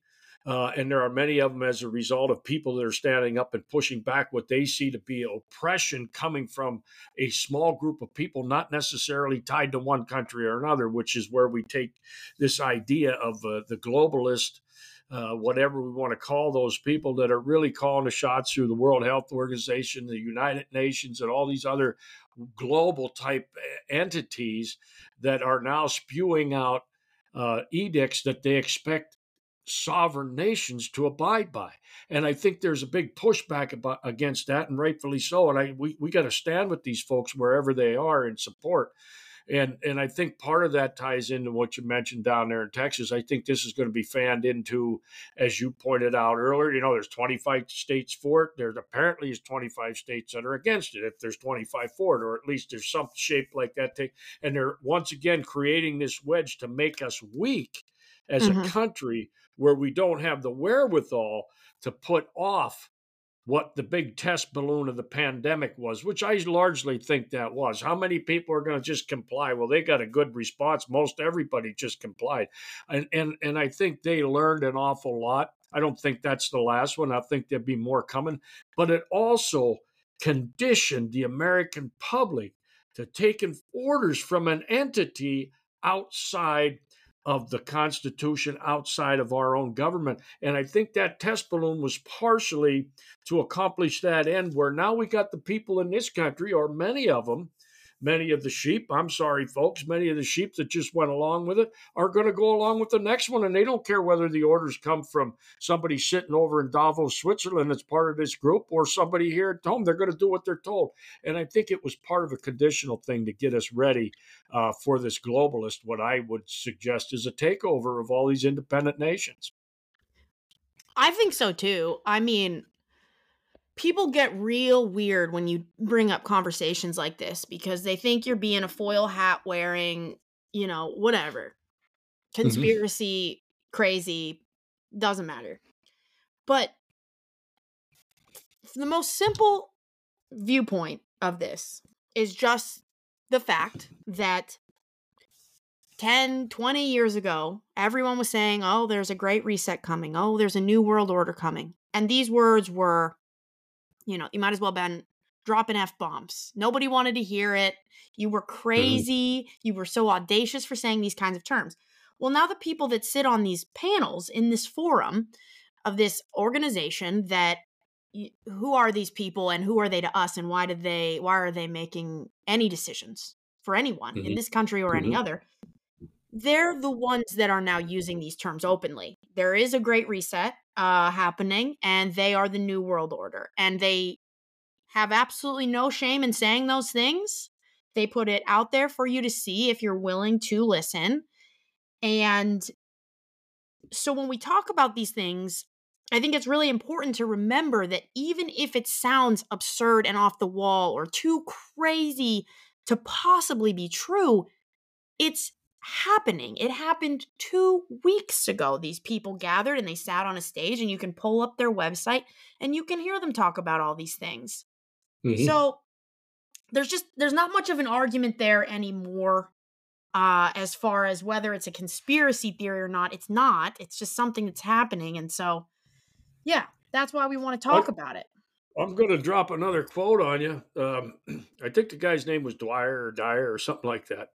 uh, and there are many of them as a result of people that are standing up and pushing back what they see to be oppression coming from a small group of people, not necessarily tied to one country or another, which is where we take this idea of uh, the globalist. Uh, whatever we want to call those people that are really calling the shots through the World Health Organization, the United Nations, and all these other global type uh, entities that are now spewing out uh, edicts that they expect sovereign nations to abide by. And I think there's a big pushback about, against that, and rightfully so. And I we, we got to stand with these folks wherever they are in support. And and I think part of that ties into what you mentioned down there in Texas. I think this is going to be fanned into, as you pointed out earlier. You know, there's 25 states for it. There's apparently is 25 states that are against it. If there's 25 for it, or at least there's some shape like that. And they're once again creating this wedge to make us weak as mm-hmm. a country where we don't have the wherewithal to put off what the big test balloon of the pandemic was, which I largely think that was. How many people are going to just comply? Well, they got a good response. Most everybody just complied. And, and, and I think they learned an awful lot. I don't think that's the last one. I think there'll be more coming. But it also conditioned the American public to take orders from an entity outside of the Constitution outside of our own government. And I think that test balloon was partially to accomplish that end, where now we got the people in this country, or many of them, many of the sheep, I'm sorry, folks, many of the sheep that just went along with it are going to go along with the next one. And they don't care whether the orders come from somebody sitting over in Davos, Switzerland, that's part of this group, or somebody here at home. They're going to do what they're told. And I think it was part of a conditional thing to get us ready uh, for this globalist, what I would suggest is a takeover of all these independent nations. I think so too. I mean, people get real weird when you bring up conversations like this because they think you're being a foil hat wearing, you know, whatever. Mm-hmm. Conspiracy, mm-hmm. crazy, doesn't matter. But the most simple viewpoint of this is just the fact that 10, 20 years ago, everyone was saying, oh, there's a great reset coming. Oh, there's a new world order coming. And these words were you know, you might as well been dropping F bombs. Nobody wanted to hear it. You were mm-hmm. crazy. Mm-hmm. You were so audacious for saying these kinds of terms. Well, now the people that sit on these panels in this forum of this organization that who are these people and who are they to us and why did they why are they making any decisions for anyone mm-hmm. in this country or mm-hmm. any other they're the ones that are now using these terms openly there is a great reset uh, happening, and they are the New World Order. And they have absolutely no shame in saying those things. They put it out there for you to see if you're willing to listen. And so when we talk about these things, I think it's really important to remember that even if it sounds absurd and off the wall or too crazy to possibly be true, it's happening. It happened two weeks ago. These people gathered and they sat on a stage, and you can pull up their website and you can hear them talk about all these things. Mm-hmm. So there's just there's not much of an argument there anymore uh as far as whether it's a conspiracy theory or not it's not it's just something that's happening and so yeah that's why we want to talk I, about it i'm going to drop another quote on you um, i think the guy's name was dwyer or dyer or something like that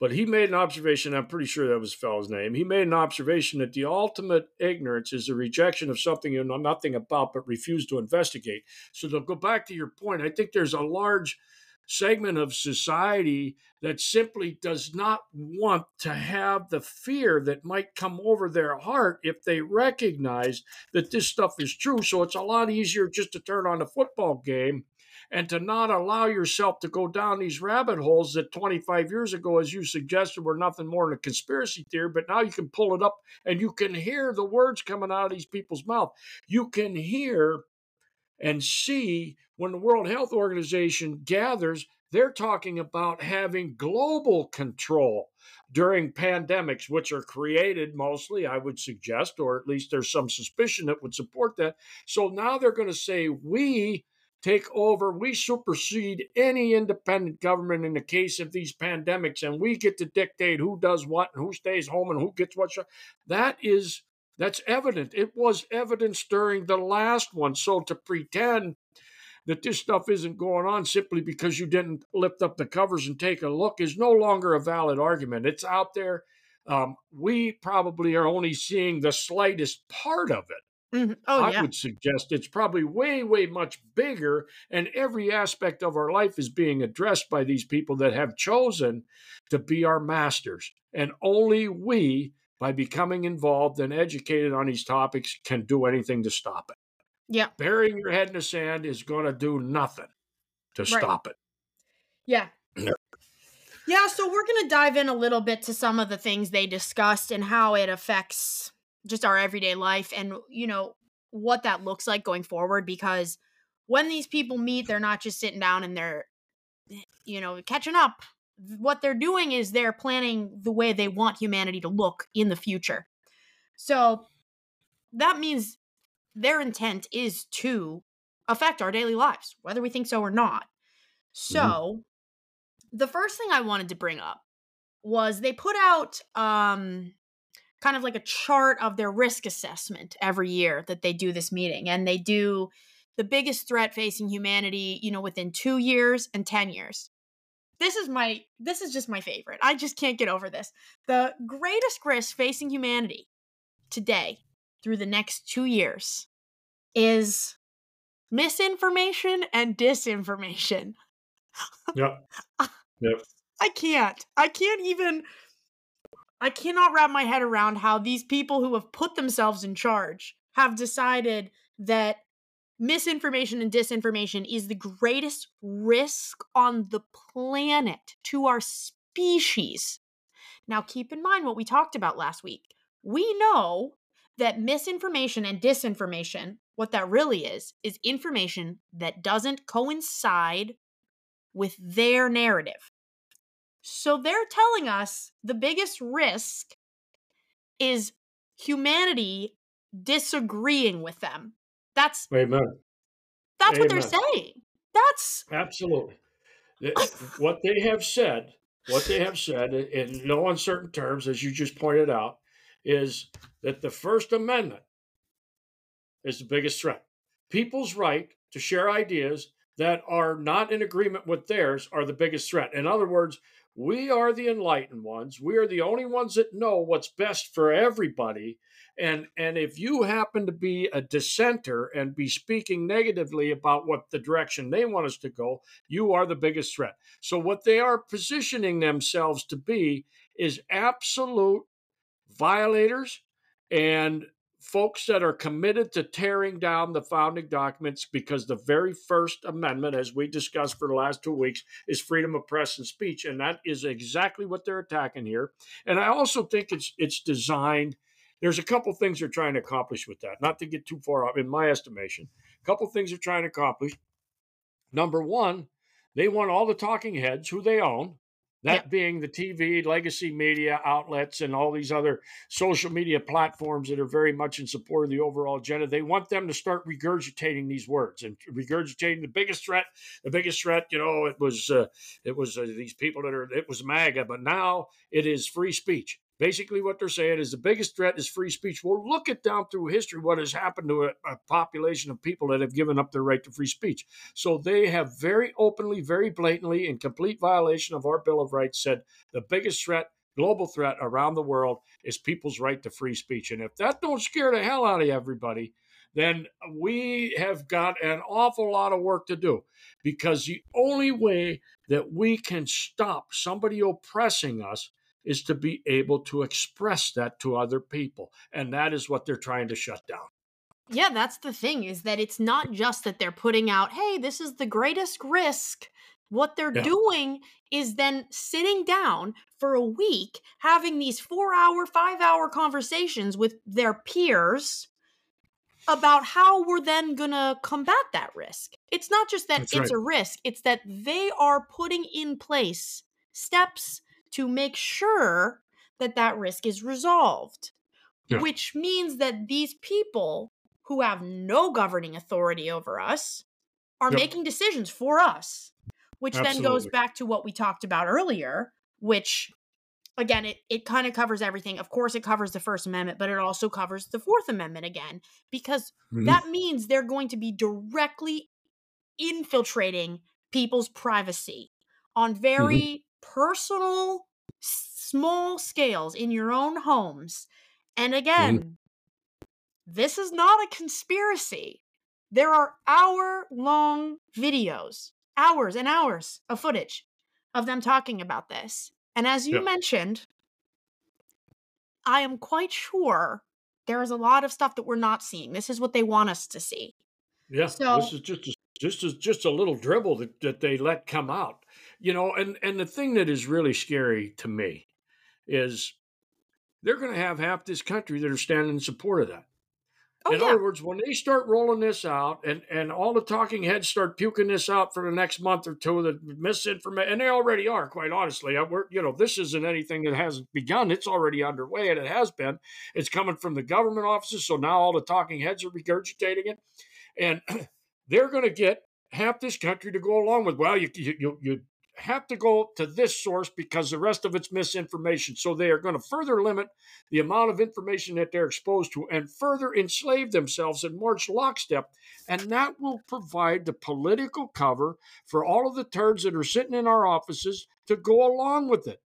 but he made an observation, I'm pretty sure that was fellow's name. He made an observation that the ultimate ignorance is the rejection of something you know nothing about but refuse to investigate. So to go back to your point, I think there's a large segment of society that simply does not want to have the fear that might come over their heart if they recognize that this stuff is true. So it's a lot easier just to turn on a football game and to not allow yourself to go down these rabbit holes that 25 years ago, as you suggested, were nothing more than a conspiracy theory. But now you can pull it up and you can hear the words coming out of these people's mouth. You can hear and see when the World Health Organization gathers, they're talking about having global control during pandemics, which are created mostly, I would suggest, or at least there's some suspicion that would support that. So now they're going to say, we take over. We supersede any independent government in the case of these pandemics, and we get to dictate who does what and who stays home and who gets what. That is that's evident. It was evidence during the last one. So to pretend that this stuff isn't going on simply because you didn't lift up the covers and take a look is no longer a valid argument. It's out there. Um, we probably are only seeing the slightest part of it. Mm-hmm. Oh, I yeah. would suggest it's probably way, way much bigger, and every aspect of our life is being addressed by these people that have chosen to be our masters. And only we, by becoming involved and educated on these topics, can do anything to stop it. Yeah. Burying your head in the sand is going to do nothing to right. stop it. Yeah. Yeah, so we're going to dive in a little bit to some of the things they discussed and how it affects just our everyday life and you know what that looks like going forward because when these people meet they're not just sitting down and they're you know catching up what they're doing is they're planning the way they want humanity to look in the future so that means their intent is to affect our daily lives, whether we think so or not. So, mm-hmm. the first thing I wanted to bring up was they put out um kind of like a chart of their risk assessment every year that they do this meeting and they do the biggest threat facing humanity, you know, within 2 years and 10 years. This is my this is just my favorite. I just can't get over this. The greatest risk facing humanity today through the next 2 years is misinformation and disinformation. Yep. Yep. I can't. I can't even I cannot wrap my head around how these people who have put themselves in charge have decided that misinformation and disinformation is the greatest risk on the planet to our species. Now, keep in mind what we talked about last week. We know that misinformation and disinformation, what that really is, is information that doesn't coincide with their narrative. So they're telling us the biggest risk is humanity disagreeing with them. That's Amen. That's Amen. what they're saying. That's absolutely what they have said. What they have said in no uncertain terms, as you just pointed out, is that the First Amendment is the biggest threat. People's right to share ideas that are not in agreement with theirs are the biggest threat. In other words, we are the enlightened ones. We are the only ones that know what's best for everybody. And, and if you happen to be a dissenter and be speaking negatively about what the direction they want us to go, you are the biggest threat. So, what they are positioning themselves to be is absolute violators and folks that are committed to tearing down the founding documents because the very first amendment as we discussed for the last two weeks is freedom of press and speech and that is exactly what they're attacking here. And i also think it's it's designed there's a couple things they're trying to accomplish with that not to get too far off in my estimation. A couple things they're trying to accomplish. Number one they want all the talking heads who they own that yeah. being the TV, legacy media outlets, and all these other social media platforms that are very much in support of the overall agenda. They want them to start regurgitating these words and regurgitating the biggest threat. The biggest threat, you know, it was uh, it was uh, these people that are it was MAGA, but now it is free speech. Basically, what they're saying is the biggest threat is free speech. Well, look at down through history what has happened to a, a, population of people that have given up their right to free speech. So they have very openly, very blatantly, in complete violation of our Bill of Rights, said the biggest threat, global threat around the world is people's right to free speech. And if that don't scare the hell out of everybody, then we have got an awful lot of work to do because the only way that we can stop somebody oppressing us is to be able to express that to other people. And that is what they're trying to shut down. Yeah, that's the thing is that it's not just that they're putting out, hey, this is the greatest risk. What they're yeah. doing is then sitting down for a week, having these four hour, five hour conversations with their peers about how we're then going to combat that risk. It's not just that That's it's right. a risk, it's that they are putting in place steps to make sure that that risk is resolved. Yeah. Which means that these people who have no governing authority over us are yep. making decisions for us, which Absolutely. then goes back to what we talked about earlier, which again, it, it kind of covers everything. Of course, it covers the First Amendment, but it also covers the Fourth Amendment again, because mm-hmm. that means they're going to be directly infiltrating people's privacy on mm-hmm. very personal, small scales in your own homes. And again, mm. this is not a conspiracy. There are hour long videos, hours and hours of footage of them talking about this. And as you mentioned, I am quite sure there is a lot of stuff that we're not seeing. This is what they want us to see. Yeah, so, this is just a, just a, just a little dribble that, that they let come out you know and and the thing that is really scary to me is they're going to have half this country that are standing in support of that oh, in yeah. other words when they start rolling this out and and all the talking heads start puking this out for the next month or two the misinformation and they already are quite honestly uh, we're, you know this isn't anything that hasn't begun it's already underway and it has been it's coming from the government offices so now all the talking heads are regurgitating it and they're going to get half this country to go along with. Well, you you you have to go to this source because the rest of it's misinformation. So they are going to further limit the amount of information that they're exposed to and further enslave themselves and march lockstep. And that will provide the political cover for all of the turds that are sitting in our offices to go along with it.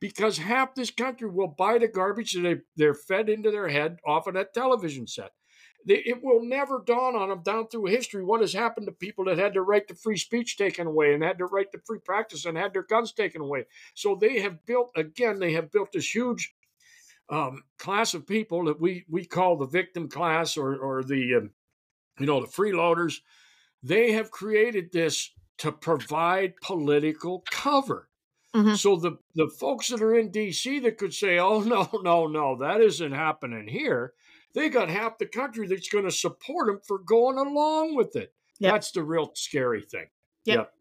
Because half this country will buy the garbage that they, they're fed into their head off of that television set it will never dawn on them down through history what has happened to people that had their right to free speech taken away and had their right to free practice and had their guns taken away. So they have built, again, they have built this huge um, class of people that we, we call the victim class or, or the, um, you know, the freeloaders. They have created this to provide political cover. Mm-hmm. So the, the folks that are in DC that could say, oh, no, no, no, that isn't happening here they got half the country that's going to support them for going along with it. Yep. That's the real scary thing. Yep. yep.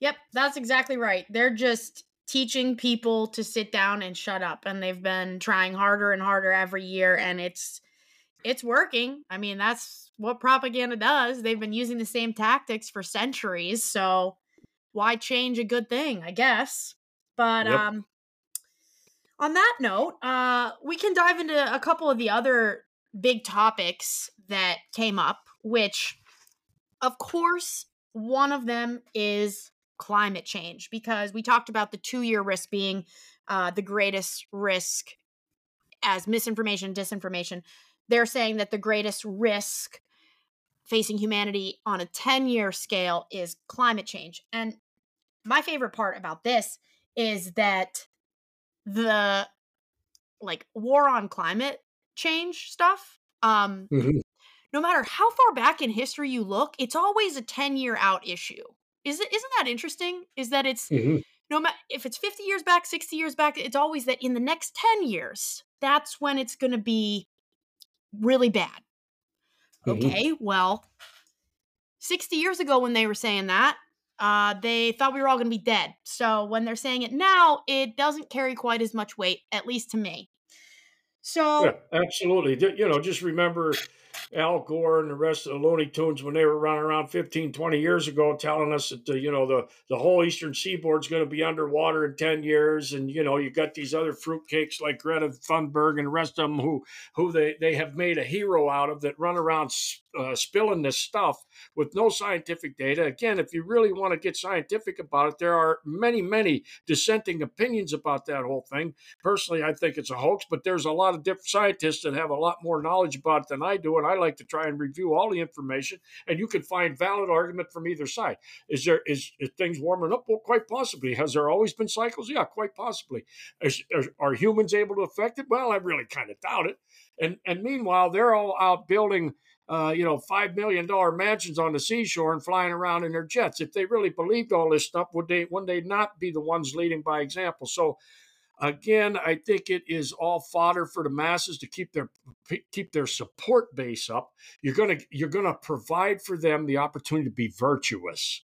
Yep, that's exactly right. They're just teaching people to sit down and shut up and they've been trying harder and harder every year and it's it's working. I mean, that's what propaganda does. They've been using the same tactics for centuries, so why change a good thing, I guess. But yep. um on that note, uh, we can dive into a couple of the other big topics that came up, which, of course, one of them is climate change, because we talked about the two year risk being uh, the greatest risk as misinformation, disinformation. They're saying that the greatest risk facing humanity on a 10 year scale is climate change. And my favorite part about this is that the like war on climate change stuff um mm-hmm. no matter how far back in history you look it's always a 10 year out issue is it isn't that interesting is that it's mm-hmm. no matter if it's 50 years back 60 years back it's always that in the next 10 years that's when it's going to be really bad mm-hmm. okay well 60 years ago when they were saying that uh, they thought we were all going to be dead. So when they're saying it now, it doesn't carry quite as much weight, at least to me. So yeah, absolutely. You know, just remember Al Gore and the rest of the Looney Tunes when they were running around 15, 20 years ago telling us that, the, you know, the, the whole eastern seaboard's going to be underwater in 10 years. And, you know, you've got these other fruitcakes like Greta Thunberg and the rest of them who, who they, they have made a hero out of that run around uh, spilling this stuff with no scientific data. Again, if you really want to get scientific about it, there are many, many dissenting opinions about that whole thing. Personally, I think it's a hoax, but there's a lot of different scientists that have a lot more knowledge about it than I do. And I like to try and review all the information, and you can find valid argument from either side. Is there is, is things warming up? Well, quite possibly. Has there always been cycles? Yeah, quite possibly. Is, are, are humans able to affect it? Well, I really kind of doubt it. And and meanwhile, they're all out building uh, you know, five million dollar mansions on the seashore and flying around in their jets. If they really believed all this stuff, would they would they not be the ones leading by example? So again, I think it is all fodder for the masses to keep their keep their support base up. You're gonna you're gonna provide for them the opportunity to be virtuous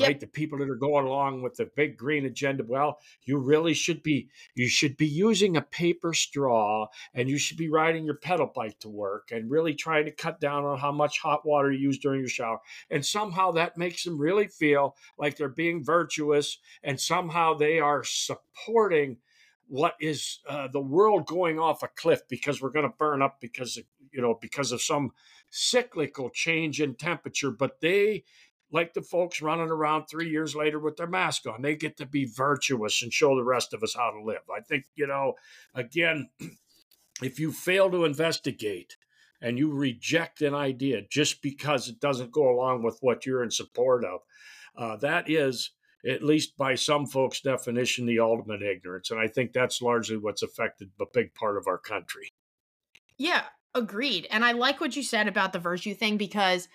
right? Yep. The people that are going along with the big green agenda. Well, you really should be you should be using a paper straw and you should be riding your pedal bike to work and really trying to cut down on how much hot water you use during your shower. And somehow that makes them really feel like they're being virtuous and somehow they are supporting what is uh, the world going off a cliff because we're going to burn up because of, you know because of some cyclical change in temperature but they like the folks running around three years later with their mask on. They get to be virtuous and show the rest of us how to live. I think, you know, again, if you fail to investigate and you reject an idea just because it doesn't go along with what you're in support of, uh, that is, at least by some folks' definition, the ultimate ignorance. And I think that's largely what's affected a big part of our country. Yeah, agreed. And I like what you said about the virtue thing because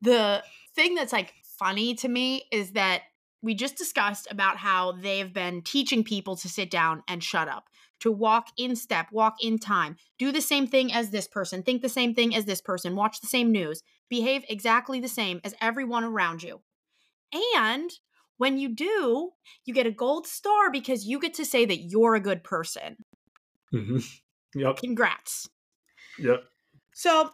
the thing that's like funny to me is that we just discussed about how they've been teaching people to sit down and shut up, to walk in step, walk in time, do the same thing as this person, think the same thing as this person, watch the same news, behave exactly the same as everyone around you. And when you do, you get a gold star because you get to say that you're a good person. Mm-hmm. Yep. Congrats. Yep. So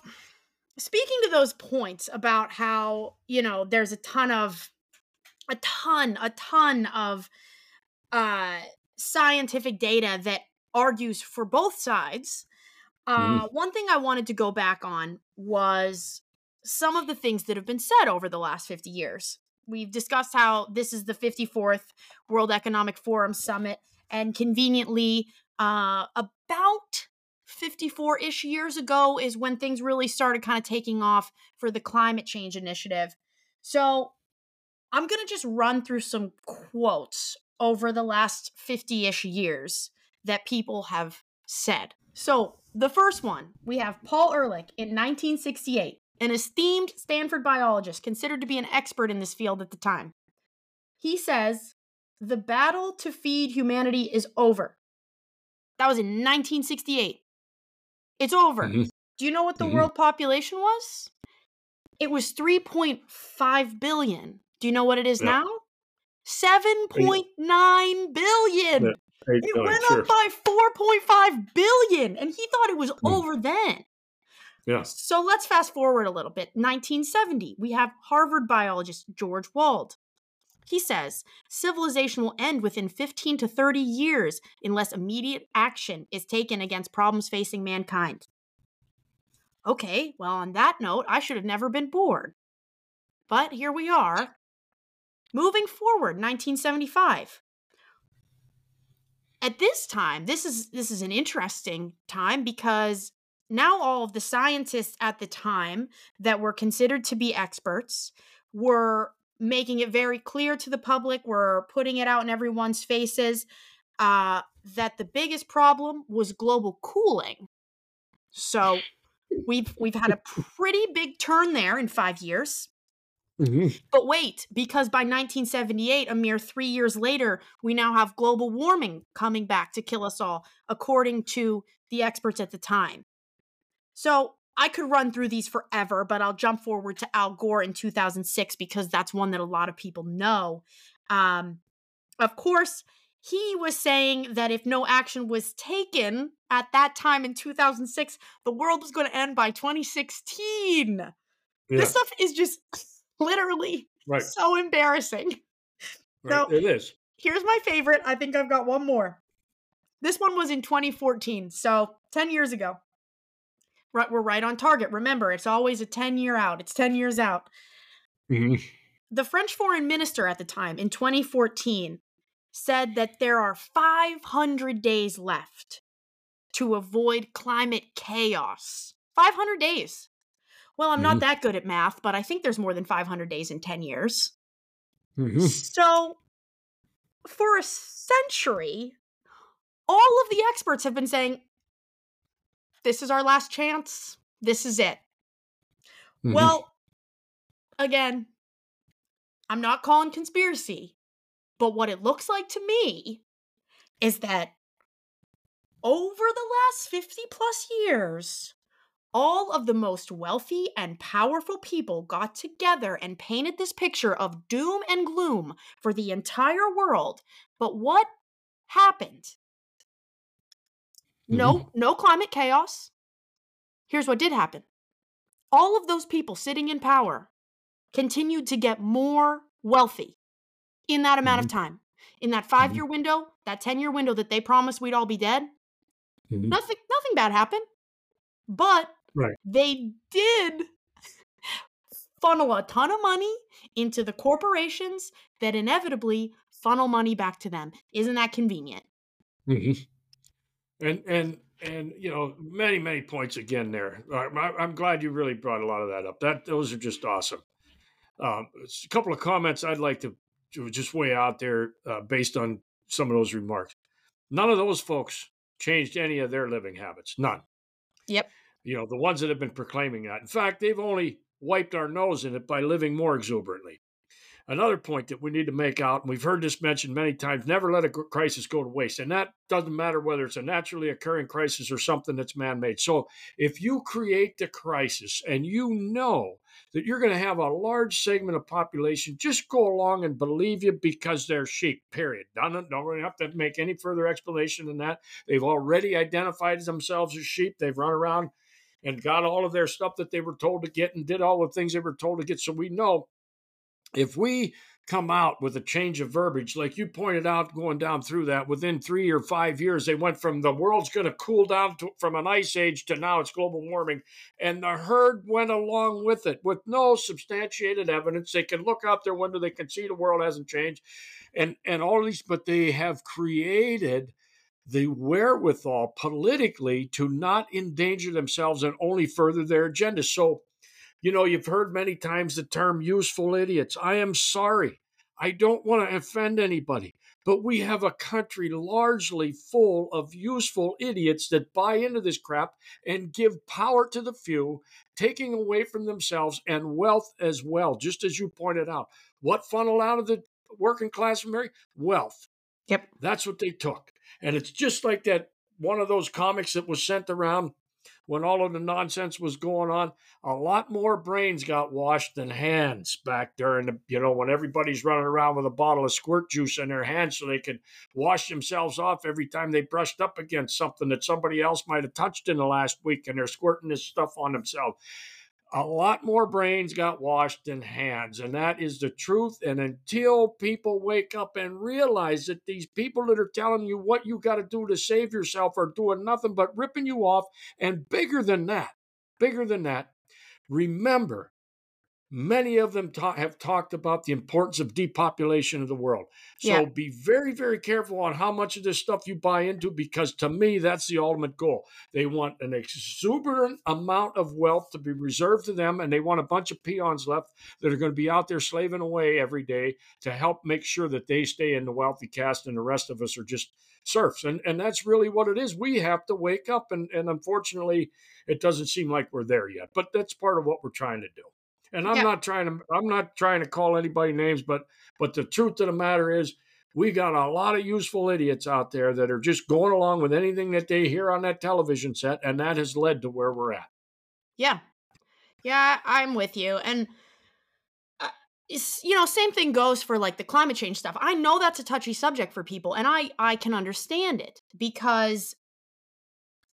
speaking to those points about how, you know, there's a ton of a ton, a ton of uh scientific data that argues for both sides. Uh, mm. One thing I wanted to go back on was some of the things that have been said over the last 50 years. We've discussed how this is the 54th World Economic Forum Summit, and conveniently, uh, about 54 ish years ago is when things really started kind of taking off for the climate change initiative. So I'm going to just run through some quotes over the last 50 ish years that people have said. So the first one, we have Paul Ehrlich in 1968, an esteemed Stanford biologist considered to be an expert in this field at the time. He says, The battle to feed humanity is over. That was in 1968. It's over. Mm-hmm. Do you know what the mm-hmm. world population was? It was 3.5 billion. Do you know what it is yeah. now? 7.9 billion. Yeah. It went sure. up by 4.5 billion and he thought it was mm. over then. Yeah. So let's fast forward a little bit. 1970, we have Harvard biologist George Wald. He says civilization will end within 15 to 30 years unless immediate action is taken against problems facing mankind. Okay, well, on that note, I should have never been born. But here we are. Moving forward, 1975. At this time, this is this is an interesting time because now all of the scientists at the time that were considered to be experts were making it very clear to the public, We're putting it out in everyone's faces uh, that the biggest problem was global cooling. So we've we've had a pretty big turn there in five years. Mm-hmm. But wait, because by 1978, a mere three years later, we now have global warming coming back to kill us all, according to the experts at the time. So I could run through these forever, but I'll jump forward to Al Gore in 2006 because that's one that a lot of people know. Um, of course, he was saying that if no action was taken at that time in 2006, the world was going to end by 2016. Yeah. This stuff is just literally right. so embarrassing. Right. So, it is. Here's my favorite. I think I've got one more. This one was in 2014, so 10 years ago right, we're right on target. Remember, it's always a 10 year out. It's 10 years out. Mm-hmm. The French foreign minister at the time in 2014 said that there are 500 days left to avoid climate chaos. 500 days. Well, I'm mm-hmm. not that good at math, but I think there's more than 500 days in 10 years. Mm-hmm. So, for a century, all of the experts have been saying this is our last chance. This is it. Mm-hmm. Well, again, I'm not calling conspiracy, but what it looks like to me is that over the last 50 plus years, all of the most wealthy and powerful people got together and painted this picture of doom and gloom for the entire world. But what happened? No, mm-hmm. no climate chaos. Here's what did happen. All of those people sitting in power continued to get more wealthy in that amount mm-hmm. of time. In that 5-year mm-hmm. window, that 10-year window that they promised we'd all be dead. Mm-hmm. Nothing nothing bad happened. But right. they did funnel a ton of money into the corporations that inevitably funnel money back to them. Isn't that convenient? Mm-hmm and and and you know many many points again there. I'm glad you really brought a lot of that up. That those are just awesome. Um, a couple of comments i'd like to, to just weigh out there uh, based on some of those remarks. None of those folks changed any of their living habits. None. Yep. You know the ones that have been proclaiming that. In fact they've only wiped our nose in it by living more exuberantly Another point that we need to make out, and we've heard this mentioned many times never let a crisis go to waste. And that doesn't matter whether it's a naturally occurring crisis or something that's man made. So if you create the crisis and you know that you're going to have a large segment of population just go along and believe you because they're sheep, period. Don't, don't really have to make any further explanation than that. They've already identified themselves as sheep, they've run around and got all of their stuff that they were told to get and did all the things they were told to get. So we know if we come out with a change of verbiage, like you pointed out, going down through that, within three or five years, they went from the world's going to cool down to, from an ice age to now it's global warming. And the herd went along with it with no substantiated evidence. They can look out their window, they can see the world hasn't changed. And, and all these, but they have created the wherewithal politically to not endanger themselves and only further their agenda. So you know, you've heard many times the term useful idiots. I am sorry. I don't want to offend anybody, but we have a country largely full of useful idiots that buy into this crap and give power to the few, taking away from themselves and wealth as well, just as you pointed out. What funneled out of the working class America? Wealth. Yep. That's what they took. And it's just like that one of those comics that was sent around when all of the nonsense was going on, a lot more brains got washed than hands back during And you know, when everybody's running around with a bottle of squirt juice in their hands so they could wash themselves off every time they brushed up against something that somebody else might have touched in the last week, and they're squirting this stuff on themselves a lot more brains got washed than hands. And that is the truth. And until people wake up and realize that these people that are telling you what you got to do to save yourself are doing nothing but ripping you off. And bigger than that, bigger than that, remember Many of them ta- have talked about the importance of depopulation of the world. So yeah. be very, very careful on how much of this stuff you buy into because to me, that's the ultimate goal. They want an exuberant amount of wealth to be reserved to them, and they want a bunch of peons left that are going to be out there slaving away every day to help make sure that they stay in the wealthy caste and the rest of us are just serfs. And, and that's really what it is. We have to wake up, and, and unfortunately, it doesn't seem like we're there yet, but that's part of what we're trying to do. And I'm yeah. not trying to I'm not trying to call anybody names, but but the truth of the matter is we got a lot of useful idiots out there that are just going along with anything that they hear on that television set, and that has led to where we're at. Yeah, yeah, I'm with you, and uh, you know, same thing goes for like the climate change stuff. I know that's a touchy subject for people, and I I can understand it because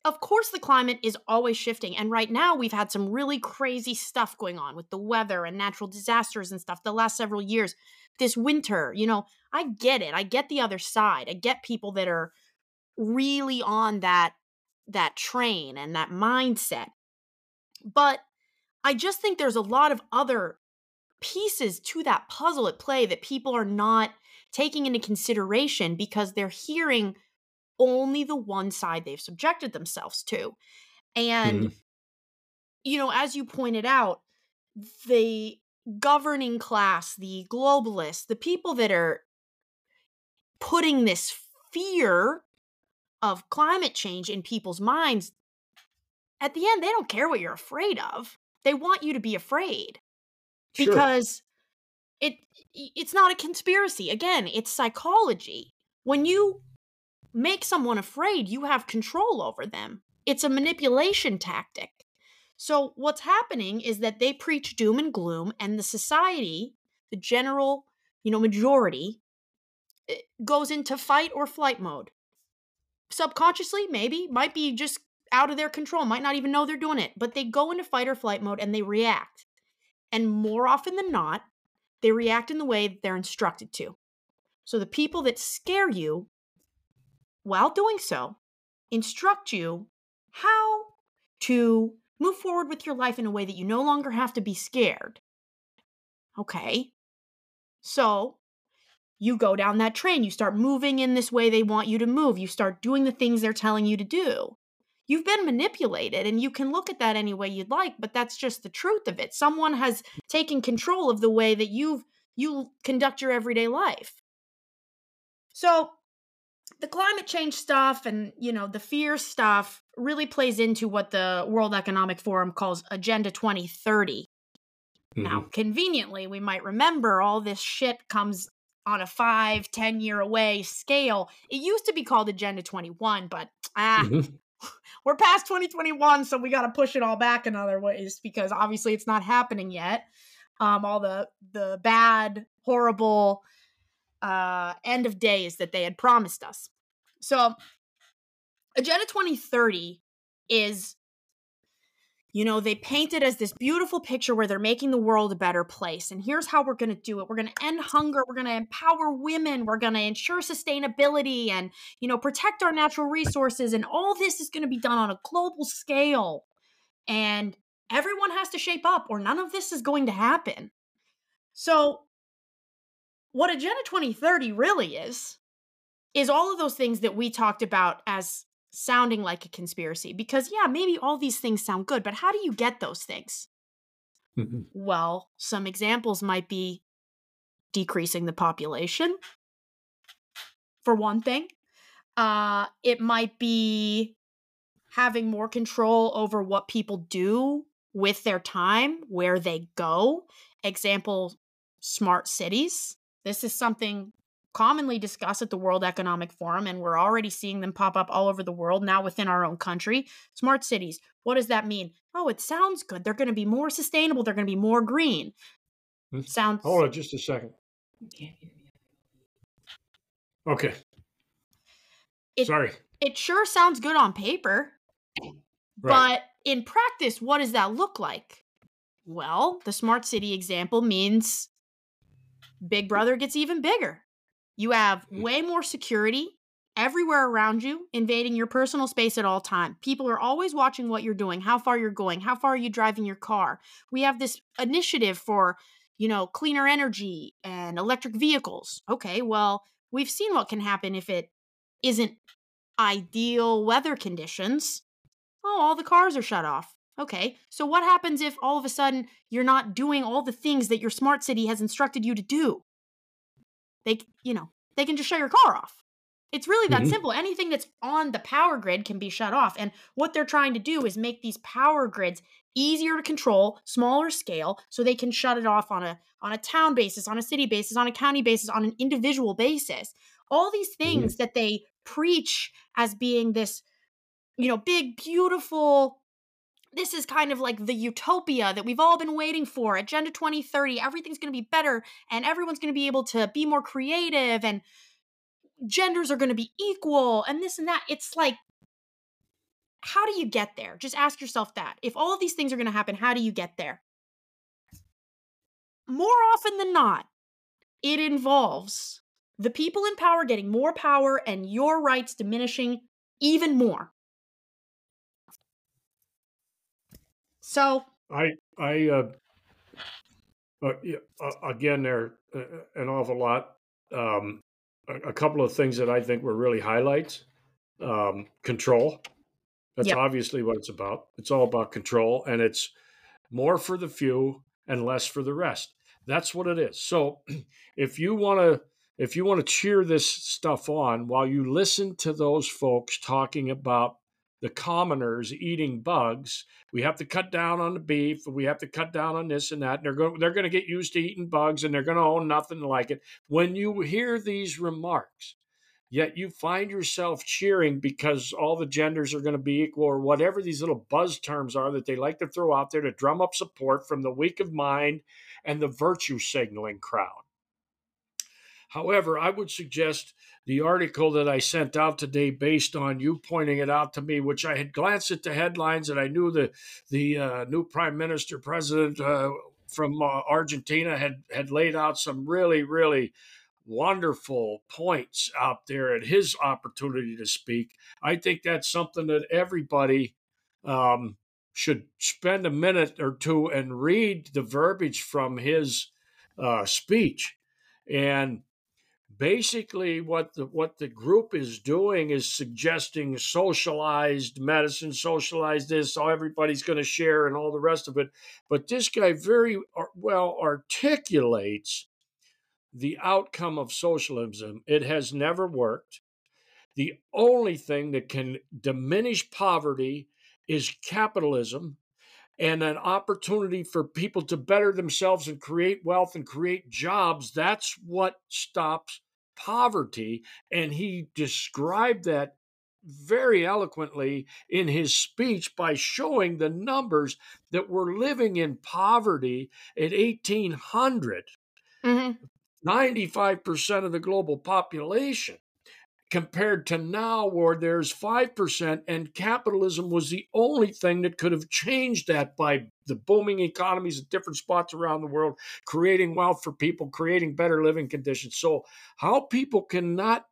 of course the climate is always shifting and right now we've had some really crazy stuff going on with the weather and natural disasters and stuff the last several years. This winter you know i get it i get the other side i get people that are really on that that train and that mindset but i just think there's a lot of other pieces to that puzzle at play that people are not taking into consideration because they're hearing only the one side they've subjected themselves to. And, mm-hmm. you know, as you pointed out, the governing class, the globalists, the people that are putting this fear of climate change in people's minds, at the end, they don't care what you're afraid of. They want you to be afraid sure. because it it's not a conspiracy. Again, it's psychology. When you make someone afraid, you have control over them. It's a manipulation tactic. So, what's happening is that they preach doom and gloom, and the society, the general, you know, majority, eh, goes into fight or flight mode. Subconsciously, maybe, might be just out of their control, might not even know they're doing it, but they go into fight or flight mode and they react. And more often than not, they react in the way that they're instructed to. So, the people that scare you while doing so, instruct you how to move forward with your life in a way that you no longer have to be scared. Okay. So you go down that train, you start moving in this way they want you to move, you start doing the things they're telling you to do. You've been manipulated, and you can look at that any way you'd like, but that's just the truth of it. Someone has taken control of the way that you've you conduct your everyday life. So the climate change stuff and you know the fear stuff really plays into what the world economic forum calls agenda 2030 mm-hmm. now conveniently we might remember all this shit comes on a five ten year away scale it used to be called agenda 21 but ah mm-hmm. we're past 2021 so we got to push it all back in other ways because obviously it's not happening yet um all the the bad horrible uh, end of days that they had promised us. So, Agenda 2030 is you know, they paint it as this beautiful picture where they're making the world a better place. And here's how we're going to do it. We're going to end hunger. We're going to empower women. We're going to ensure sustainability and, you know, protect our natural resources. And all this is going to be done on a global scale. And everyone has to shape up or none of this is going to happen. So, what Agenda 2030 really is, is all of those things that we talked about as sounding like a conspiracy because yeah maybe all these things sound good but how do you get those things? Mm-hmm. well some examples might be decreasing the population for one thing. Uh it might be having more control over what people do with their time where they go. Example smart cities this is something commonly discussed at the World Economic Forum, and we're already seeing them pop up all over the world now within our own country. Smart cities. What does that mean? Oh, it sounds good. They're going to be more sustainable. They're going to be more green. Hmm. Sounds. Hold on just a second. Okay. It, Sorry. It sure sounds good on paper. Right. But in practice, what does that look like? Well, the smart city example means Big Brother gets even bigger. You have mm. way more security everywhere around you, invading your personal space at all time. People are always watching what you're doing, how far you're going, how far are you driving your car. We have this initiative for, you know, cleaner energy and electric vehicles. Okay, well, we've seen what can happen if it isn't ideal weather conditions. Oh, all the cars are shut off. Okay, so what happens if all of a sudden you're not doing all the things that your smart city has instructed you to do? They, you know, they can just shut your car off. It's really that mm-hmm. simple. Anything that's on the power grid can be shut off. And what they're trying to do is make these power grids easier to control, smaller scale, so they can shut it off on a on a town basis, on a city basis, on a county basis, on an individual basis. All these mm-hmm. things mm-hmm. that they preach as being this, you know, big, beautiful this is kind of like the utopia that we've all been waiting for. Agenda 2030, everything's going to be better and everyone's going to be able to be more creative and genders are going to be equal and this and that. It's like, how do you get there? Just ask yourself that. If all of these things are going to happen, how do you get there? More often than not, it involves the people in power getting more power and your rights diminishing even more. So I I uh, uh, uh again there uh, an awful lot. Um, a, a, couple of things that I think were really highlights. Um, control. That's yep. obviously what it's about. It's all about control, and it's more for the few and less for the rest. That's what it is. So, if you want to if you want to cheer this stuff on while you listen to those folks talking about the commoners eating bugs. We have to cut down on the beef. We have to cut down on this and that. And they're going they're going to get used to eating bugs and they're going to own nothing like it. When you hear these remarks, yet you find yourself cheering because all the genders are going to be equal or whatever these little buzz terms are that they like to throw out there to drum up support from the weak of mind and the virtue signaling crowd. However, I would suggest the article that I sent out today, based on you pointing it out to me, which I had glanced at the headlines and I knew the the uh, new prime minister president uh, from uh, Argentina had had laid out some really really wonderful points out there at his opportunity to speak. I think that's something that everybody um, should spend a minute or two and read the verbiage from his uh, speech. And basically what the what the group is doing is suggesting socialized medicine socialized this so everybody's going to share and all the rest of it. But this guy very well articulates the outcome of socialism. It has never worked. The only thing that can diminish poverty is capitalism and an opportunity for people to better themselves and create wealth and create jobs. That's what stops poverty. And he described that very eloquently in his speech by showing the numbers that were living in poverty at 1800. Mm-hmm. 95% of the global population compared to now where there's 5% and capitalism was the only thing that could have changed that by the booming economies at different spots around the world creating wealth for people creating better living conditions. So how people cannot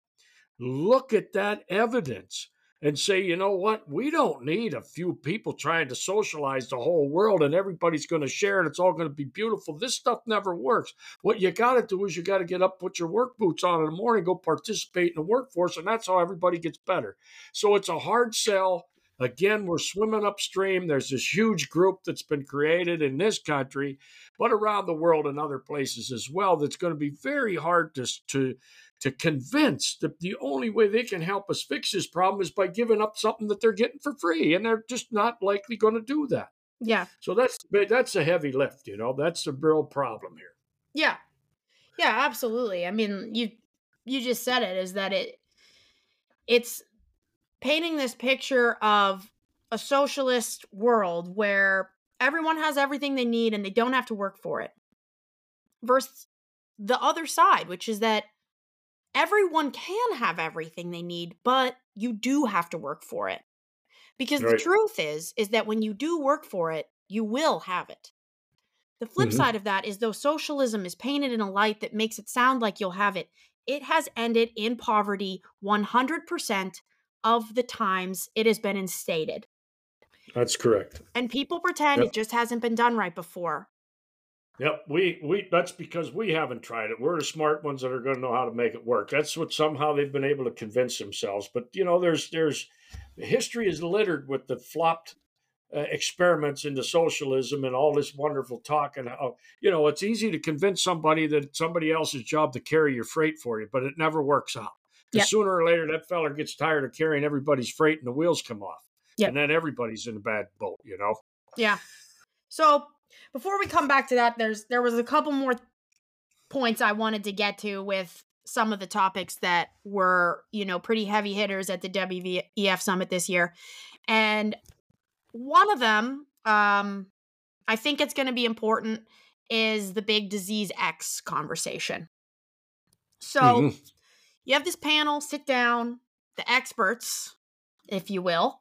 look at that evidence and say, you know what, we don't need a few people trying to socialize the whole world and everybody's going to share and it's all going to be beautiful. This stuff never works. What you got to do is you got to get up, put your work boots on in the morning, go participate in the workforce, and that's how everybody gets better. So it's a hard sell. Again, we're swimming upstream. There's this huge group that's been created in this country, but around the world and other places as well. That's going to be very hard to, to to convince that the only way they can help us fix this problem is by giving up something that they're getting for free, and they're just not likely going to do that. Yeah. So that's that's a heavy lift, you know. That's a real problem here. Yeah. Yeah, absolutely. I mean, you you just said it is that it it's painting this picture of a socialist world where everyone has everything they need and they don't have to work for it. Versus the other side, which is that everyone can have everything they need, but you do have to work for it. Because right. the truth is is that when you do work for it, you will have it. The flip mm-hmm. side of that is though socialism is painted in a light that makes it sound like you'll have it, it has ended in poverty 100% of the times it has been instated. That's correct. And people pretend yep. it just hasn't been done right before. Yep, we we that's because we haven't tried it. We're the smart ones that are going to know how to make it work. That's what somehow they've been able to convince themselves. But you know, there's there's history is littered with the flopped uh, experiments into socialism and all this wonderful talk and how you know it's easy to convince somebody that it's somebody else's job to carry your freight for you, but it never works out. Yep. Sooner or later, that feller gets tired of carrying everybody's freight and the wheels come off, yep. and then everybody's in a bad boat. You know. Yeah. So before we come back to that, there's there was a couple more points I wanted to get to with some of the topics that were, you know, pretty heavy hitters at the WEF summit this year. And one of them, um, I think it's going to be important, is the big disease X conversation. So mm-hmm. You have this panel sit down, the experts, if you will.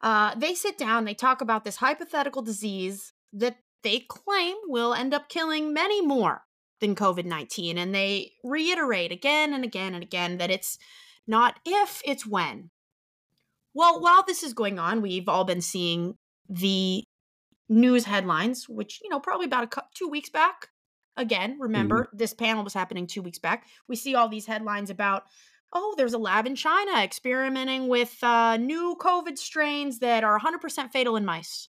Uh, they sit down, they talk about this hypothetical disease that they claim will end up killing many more than COVID 19. And they reiterate again and again and again that it's not if, it's when. Well, while this is going on, we've all been seeing the news headlines, which, you know, probably about a two weeks back. Again, remember, mm-hmm. this panel was happening two weeks back. We see all these headlines about oh, there's a lab in China experimenting with uh, new COVID strains that are 100% fatal in mice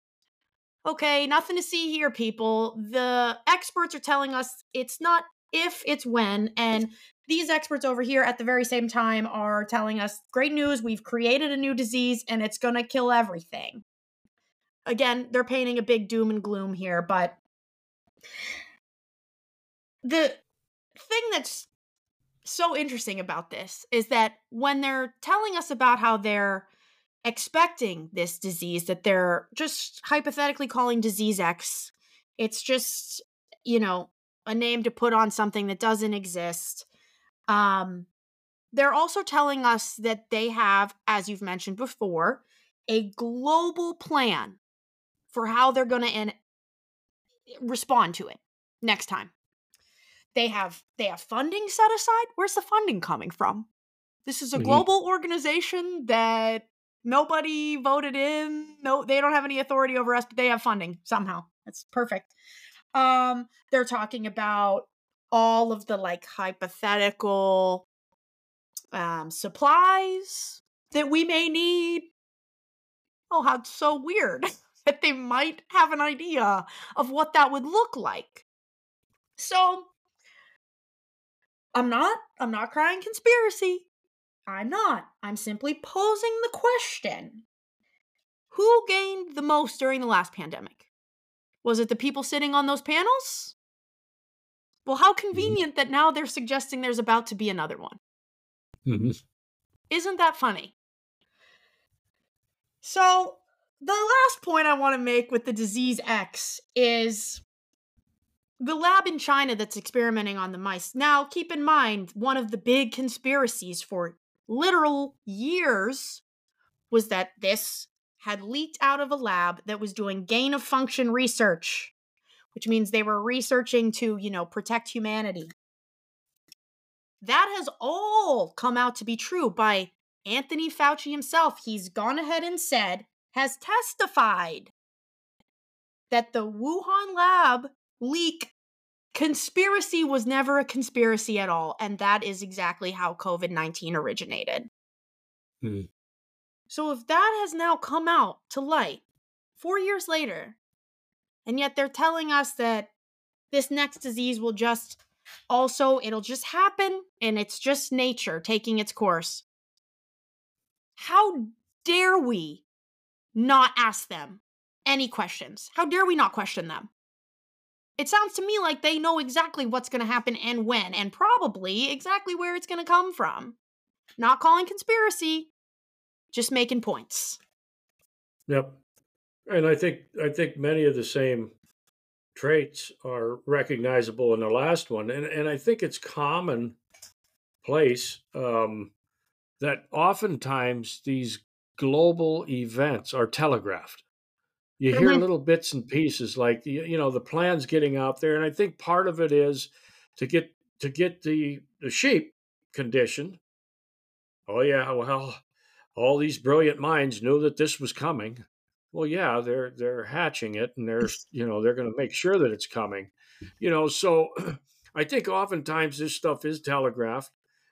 okay, nothing to see here, people. The experts are telling us it's not if, it's when. And these experts over here at the very same time are telling us great news, we've created a new disease and it's going to kill everything. Again, they're painting a big doom and gloom here, but the thing that's so interesting about this is that when they're telling us about how they're expecting this disease that they're just hypothetically calling disease X. It's just, you know, a name to put on something that doesn't exist. Um, they're also telling us that they have, as you've mentioned before, a global plan for how they're going to respond to it next time. They have they have funding set aside. Where's the funding coming from? This is a mm-hmm. global organization that Nobody voted in. No, they don't have any authority over us, but they have funding somehow. That's perfect. Um, they're talking about all of the like hypothetical um supplies that we may need. Oh, how so weird that they might have an idea of what that would look like. So I'm not I'm not crying conspiracy. I'm not. I'm simply posing the question Who gained the most during the last pandemic? Was it the people sitting on those panels? Well, how mm-hmm. convenient that now they're suggesting there's about to be another one. Mm-hmm. Isn't that funny? So, the last point I want to make with the disease X is the lab in China that's experimenting on the mice. Now, keep in mind, one of the big conspiracies for literal years was that this had leaked out of a lab that was doing gain of function research, which means they were researching to, you know, protect humanity. That has all come out to be true by Anthony Fauci himself. He's gone ahead and said, has testified that the Wuhan lab leak conspiracy was never a conspiracy at all. And that is exactly how COVID 19 originated. Hmm. So if that has now come out to light four years later, and yet they're telling us that this next disease will just also, it'll just happen and it's just nature taking its course. How dare we not ask them any questions? How dare we not question them? It sounds to me like they know exactly what's going to happen and when, and probably exactly where it's going to come from. Not calling conspiracy, just making points. Yep. And I think I think many of the same traits are recognizable in the last one. And and I think it's common place um, that oftentimes these global events are telegraphed you hear little bits and pieces like you know the plan's getting out there and i think part of it is to get to get the the sheep conditioned. Oh yeah well all these brilliant minds knew that this was coming. Well yeah they're they're hatching it and they're you know they're going to make sure that it's coming. You know so i think oftentimes this stuff is telegraphed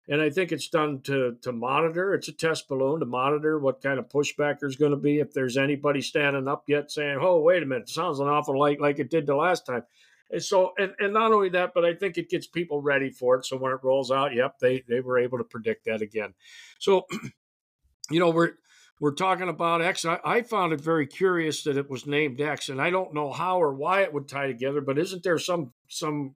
and I think it's done to to monitor. It's a test balloon to monitor what kind of pushback there's going to be if there's anybody standing up yet saying, "Oh, wait a minute, it sounds an awful like like it did the last time." And so, and, and not only that, but I think it gets people ready for it. So when it rolls out, yep, they they were able to predict that again. So, you know, we're we're talking about X. I, I found it very curious that it was named X, and I don't know how or why it would tie together. But isn't there some some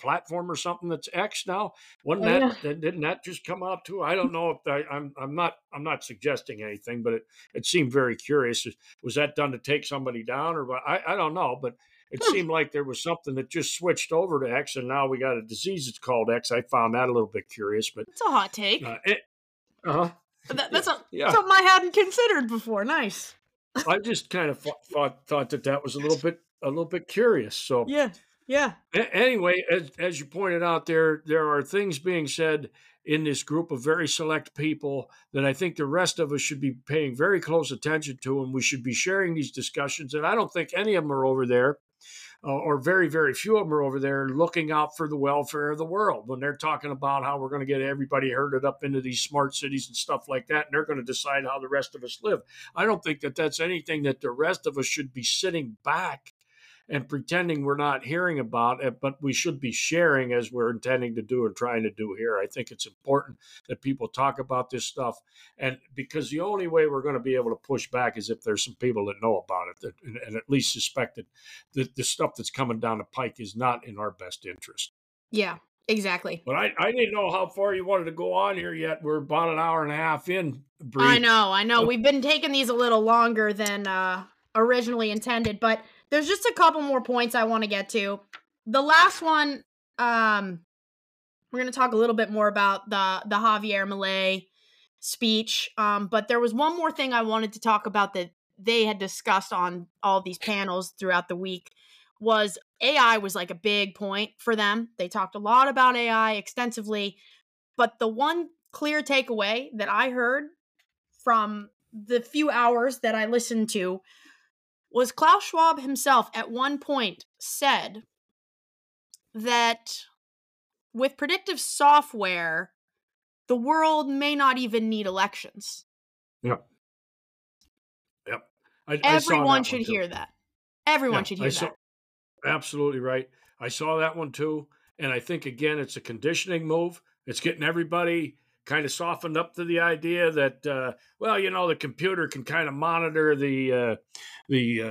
platform or something that's X now. Wasn't oh, that yeah. didn't that just come out too? I don't know if I, I'm I'm not I'm not suggesting anything, but it, it seemed very curious. Was that done to take somebody down or what? I, I don't know, but it seemed like there was something that just switched over to X, and now we got a disease that's called X. I found that a little bit curious, but it's a hot take. Uh huh. That, that's a, yeah. something I hadn't considered before. Nice. I just kind of thought thought that that was a little bit a little bit curious. So yeah, yeah. A- anyway, as, as you pointed out, there there are things being said in this group of very select people that I think the rest of us should be paying very close attention to, and we should be sharing these discussions. And I don't think any of them are over there, uh, or very very few of them are over there looking out for the welfare of the world when they're talking about how we're going to get everybody herded up into these smart cities and stuff like that, and they're going to decide how the rest of us live. I don't think that that's anything that the rest of us should be sitting back and pretending we're not hearing about it, but we should be sharing as we're intending to do and trying to do here. I think it's important that people talk about this stuff, and because the only way we're going to be able to push back is if there's some people that know about it that, and, and at least suspect that the stuff that's coming down the pike is not in our best interest. Yeah, Exactly. But I, I didn't know how far you wanted to go on here yet. We're about an hour and a half in. I know, I know. We've been taking these a little longer than uh, originally intended, but there's just a couple more points I want to get to. The last one, um, we're going to talk a little bit more about the the Javier Milei speech. Um, but there was one more thing I wanted to talk about that they had discussed on all these panels throughout the week was AI was like a big point for them. They talked a lot about AI extensively, but the one clear takeaway that I heard from the few hours that I listened to was Klaus Schwab himself at one point said that with predictive software, the world may not even need elections. Yep. Yep. I, Everyone I should hear that. Everyone yeah, should hear saw, that. Absolutely right. I saw that one too. And I think, again, it's a conditioning move. It's getting everybody kind of softened up to the idea that uh, well you know the computer can kind of monitor the uh, the uh,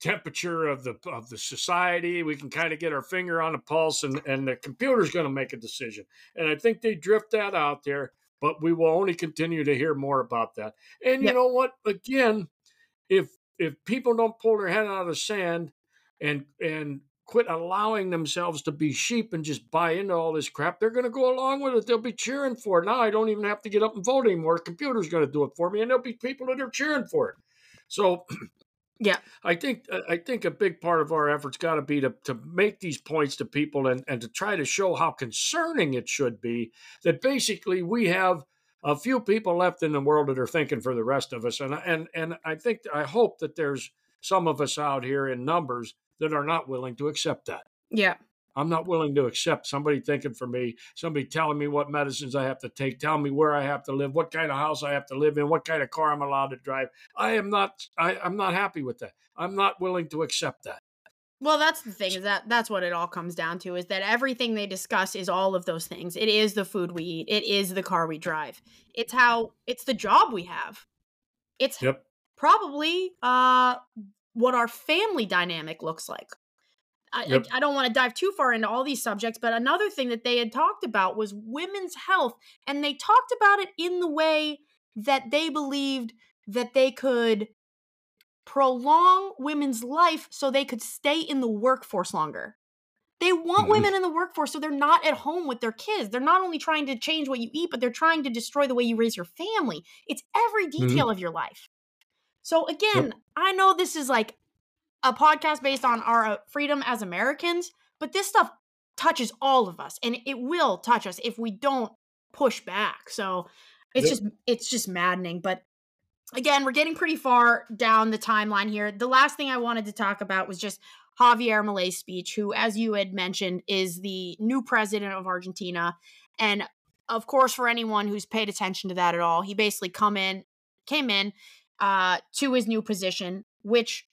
temperature of the of the society. We can kind of get our finger on the pulse and and the computer's going to make a decision. And i think they drift that out there but we will only continue to hear more about that. And yep. you know what? Again if if people don't pull their head out of the sand and and quit allowing themselves to be sheep and just buy into all this crap, they're going to go along with it. They'll be cheering for it. Now I don't even have to get up and vote anymore. The computer's going to do it for me, and there'll be people that are cheering for it. So, yeah, I think uh, I think a big part of our efforts got to be to to make these points to people and and to try to show how concerning it should be that basically we have a few people left in the world that are thinking for the rest of us, and and and I think I hope that there's some of us out here in numbers that are not willing to accept that. Yeah. I'm not willing to accept somebody thinking for me, somebody telling me what medicines I have to take, telling me where I have to live, what kind of house I have to live in, what kind of car I'm allowed to drive. I am not I, I'm not happy with that. I'm not willing to accept that. Well, that's the thing is that that's what it all comes down to is that everything they discuss is all of those things. It is the food we eat. It is the car we drive. It's how it's the job we have. It's yep. probably uh what our family dynamic looks like. I, yep. I, I, don't want to dive too far into all these subjects, but another thing that they had talked about was women's health. And they talked about it in the way that they believed that they could prolong women's life so they could stay in the workforce longer. They want mm-hmm. women in the workforce so they're not at home with their kids. They're not only trying to change what you eat, but they're trying to destroy the way you raise your family. It's every mm-hmm. detail mm-hmm. of your life. So again, yep. I know this is like a podcast based on our uh, freedom as Americans, but this stuff touches all of us and it will touch us if we don't push back. So it's yep. just it's just maddening, but again, we're getting pretty far down the timeline here. The last thing I wanted to talk about was just Javier Milei's speech, who as you had mentioned is the new president of Argentina and of course for anyone who's paid attention to that at all, he basically come in came in uh, to his new position, which,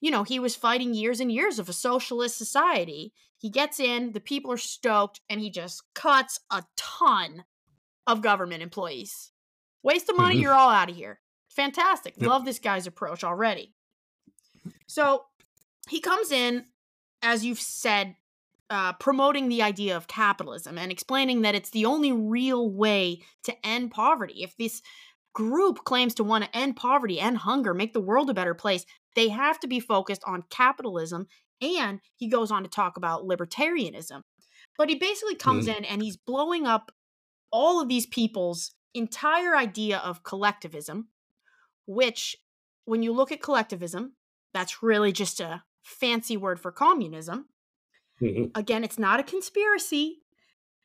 you know, he was fighting years and years of a socialist society. He gets in, the people are stoked, and he just cuts a ton of government employees. Waste of money, mm-hmm. you're all out of here. Fantastic. Yep. Love this guy's approach already. So he comes in, as you've said, uh, promoting the idea of capitalism and explaining that it's the only real way to end poverty. If this group claims to want to end poverty and hunger, make the world a better place, they have to be focused on capitalism. And he goes on to talk about libertarianism. But he basically comes mm. in and he's blowing up all of these people's entire idea of collectivism, which, when you look at collectivism, that's really just a fancy word for communism. Mm-hmm. Again, it's not a conspiracy.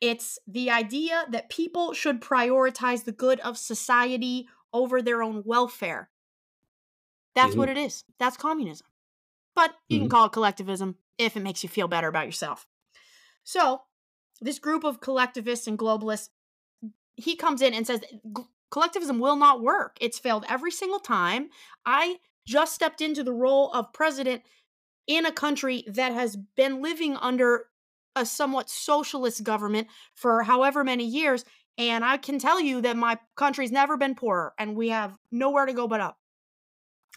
It's the idea that people should prioritize the good of society over their own welfare. That's mm-hmm. what it is. That's communism. But you mm-hmm. can call it collectivism if it makes you feel better about yourself. So, this group of collectivists and globalists, he comes in and says collectivism will not work. It's failed every single time. I just stepped into the role of president in a country that has been living under a somewhat socialist government for however many years. And I can tell you that my country's never been poorer and we have nowhere to go but up.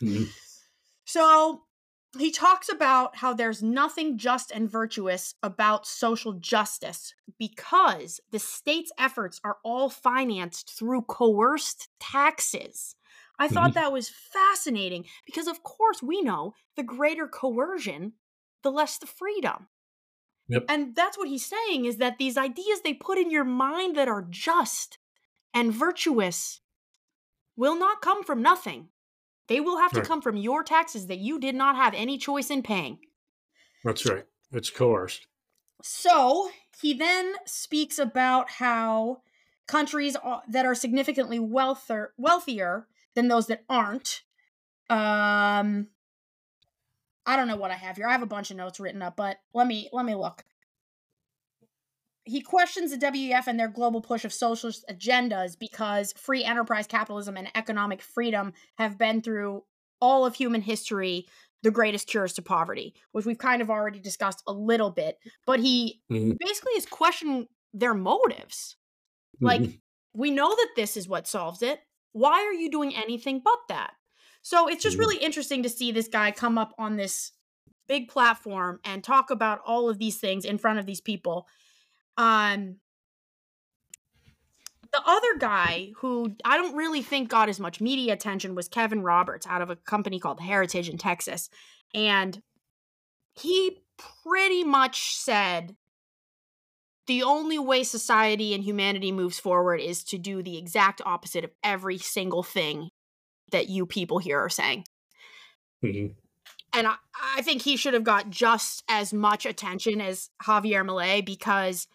Mm-hmm. So he talks about how there's nothing just and virtuous about social justice because the state's efforts are all financed through coerced taxes. I thought mm-hmm. that was fascinating because, of course, we know the greater coercion, the less the freedom. Yep. And that's what he's saying is that these ideas they put in your mind that are just and virtuous will not come from nothing. They will have right. to come from your taxes that you did not have any choice in paying. That's right. It's coerced. So he then speaks about how countries that are significantly wealthier, wealthier than those that aren't um, I don't know what I have here. I have a bunch of notes written up, but let me let me look. He questions the WEF and their global push of socialist agendas because free enterprise capitalism and economic freedom have been through all of human history the greatest cures to poverty, which we've kind of already discussed a little bit. But he mm-hmm. basically is questioning their motives. Mm-hmm. Like, we know that this is what solves it. Why are you doing anything but that? So it's just mm-hmm. really interesting to see this guy come up on this big platform and talk about all of these things in front of these people. Um the other guy who I don't really think got as much media attention was Kevin Roberts out of a company called Heritage in Texas. And he pretty much said the only way society and humanity moves forward is to do the exact opposite of every single thing that you people here are saying. Mm-hmm. And I, I think he should have got just as much attention as Javier Milei because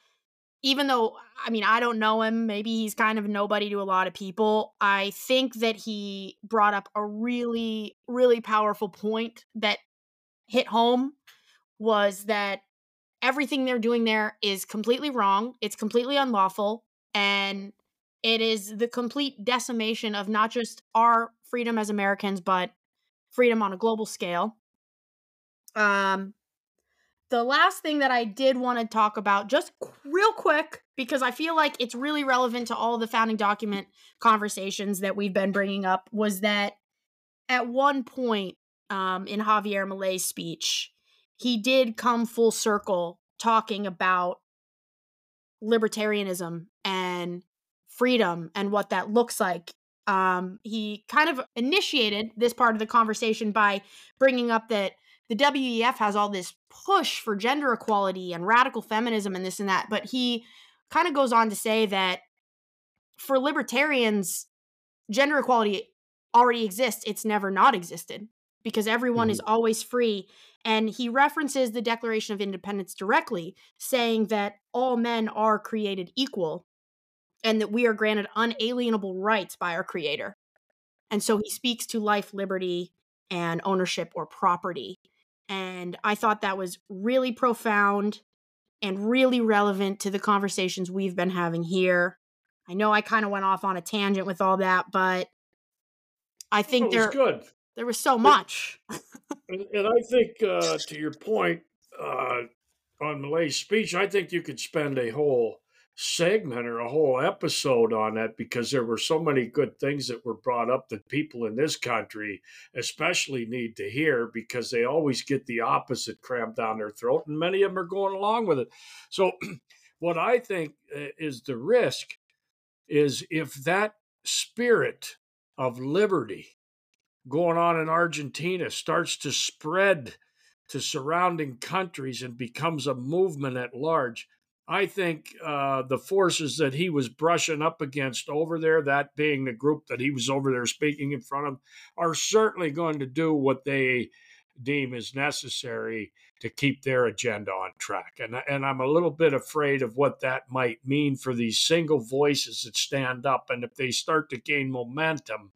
even though I mean I don't know him, maybe he's kind of nobody to a lot of people. I think that he brought up a really really powerful point that hit home was that everything they're doing there is completely wrong. It's completely unlawful and it is the complete decimation of not just our freedom as Americans but freedom on a global scale. Um the last thing that I did want to talk about, just real quick, because I feel like it's really relevant to all the founding document conversations that we've been bringing up, was that at one point um, in Javier Milei's speech, he did come full circle talking about libertarianism and freedom and what that looks like. Um, he kind of initiated this part of the conversation by bringing up that the WEF has all this push for gender equality and radical feminism and this and that. But he kind of goes on to say that for libertarians, gender equality already exists. It's never not existed because everyone mm-hmm. is always free. And he references the Declaration of Independence directly, saying that all men are created equal and that we are granted unalienable rights by our Creator. And so he speaks to life, liberty, and ownership or property. And I thought that was really profound and really relevant to the conversations we've been having here. I know I kind of went off on a tangent with all that, but I think there good. There was so much. and, and, I think, uh, to your point uh, on Milei's speech, I think you could spend a whole segment or a whole episode on that because there were so many good things that were brought up that people in this country especially need to hear because they always get the opposite crammed down their throat and many of them are going along with it. So what i think uh, is the risk is if that spirit of liberty going on in argentina starts to spread to surrounding countries and becomes a movement at large I think uh, the forces that he was brushing up against over there, that being the group that he was over there speaking in front of, are certainly going to do what they deem is necessary to keep their agenda on track. And, and I'm a little bit afraid of what that might mean for these single voices that stand up. And if they start to gain momentum,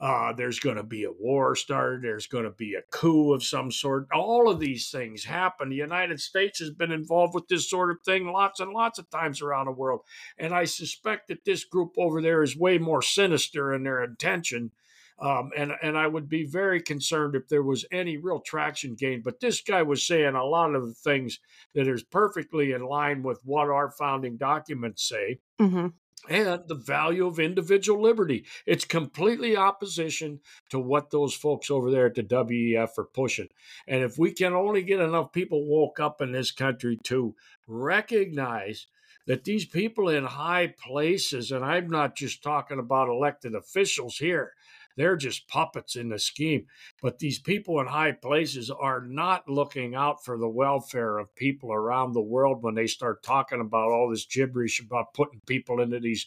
uh, there's going to be a war started. There's going to be a coup of some sort. All of these things happen. The United States has been involved with this sort of thing lots and lots of times around the world. And I suspect that this group over there is way more sinister in their intention. Um, and and I would be very concerned if there was any real traction gained. But this guy was saying a lot of the things that is perfectly in line with what our founding documents say. Mm-hmm and the value of individual liberty. It's completely opposition to what those folks over there at the WEF are pushing. And if we can only get enough people woke up in this country to recognize that these people in high places, and I'm not just talking about elected officials here, they're just puppets in the scheme. But these people in high places are not looking out for the welfare of people around the world when they start talking about all this gibberish about putting people into these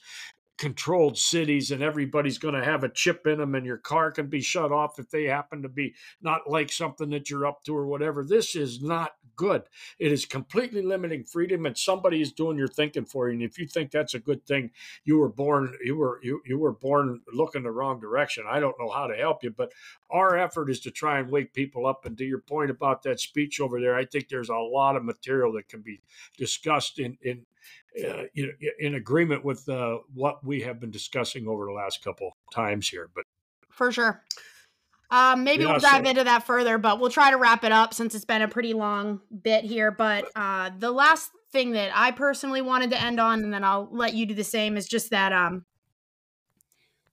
controlled cities and everybody's going to have a chip in them and your car can be shut off if they happen to be not like something that you're up to or whatever. This is not good. It is completely limiting freedom and somebody is doing your thinking for you. And if you think that's a good thing, you were born you were you, you were born looking the wrong direction. I don't know how to help you, but our effort is to try and wake people up. And to your point about that speech over there, I think there's a lot of material that can be discussed in in uh, in agreement with uh, what we have been discussing over the last couple times here. But for sure, um, maybe yeah, we'll dive so. into that further, but we'll try to wrap it up since it's been a pretty long bit here. But uh, the last thing that I personally wanted to end on, and then I'll let you do the same, is just that um,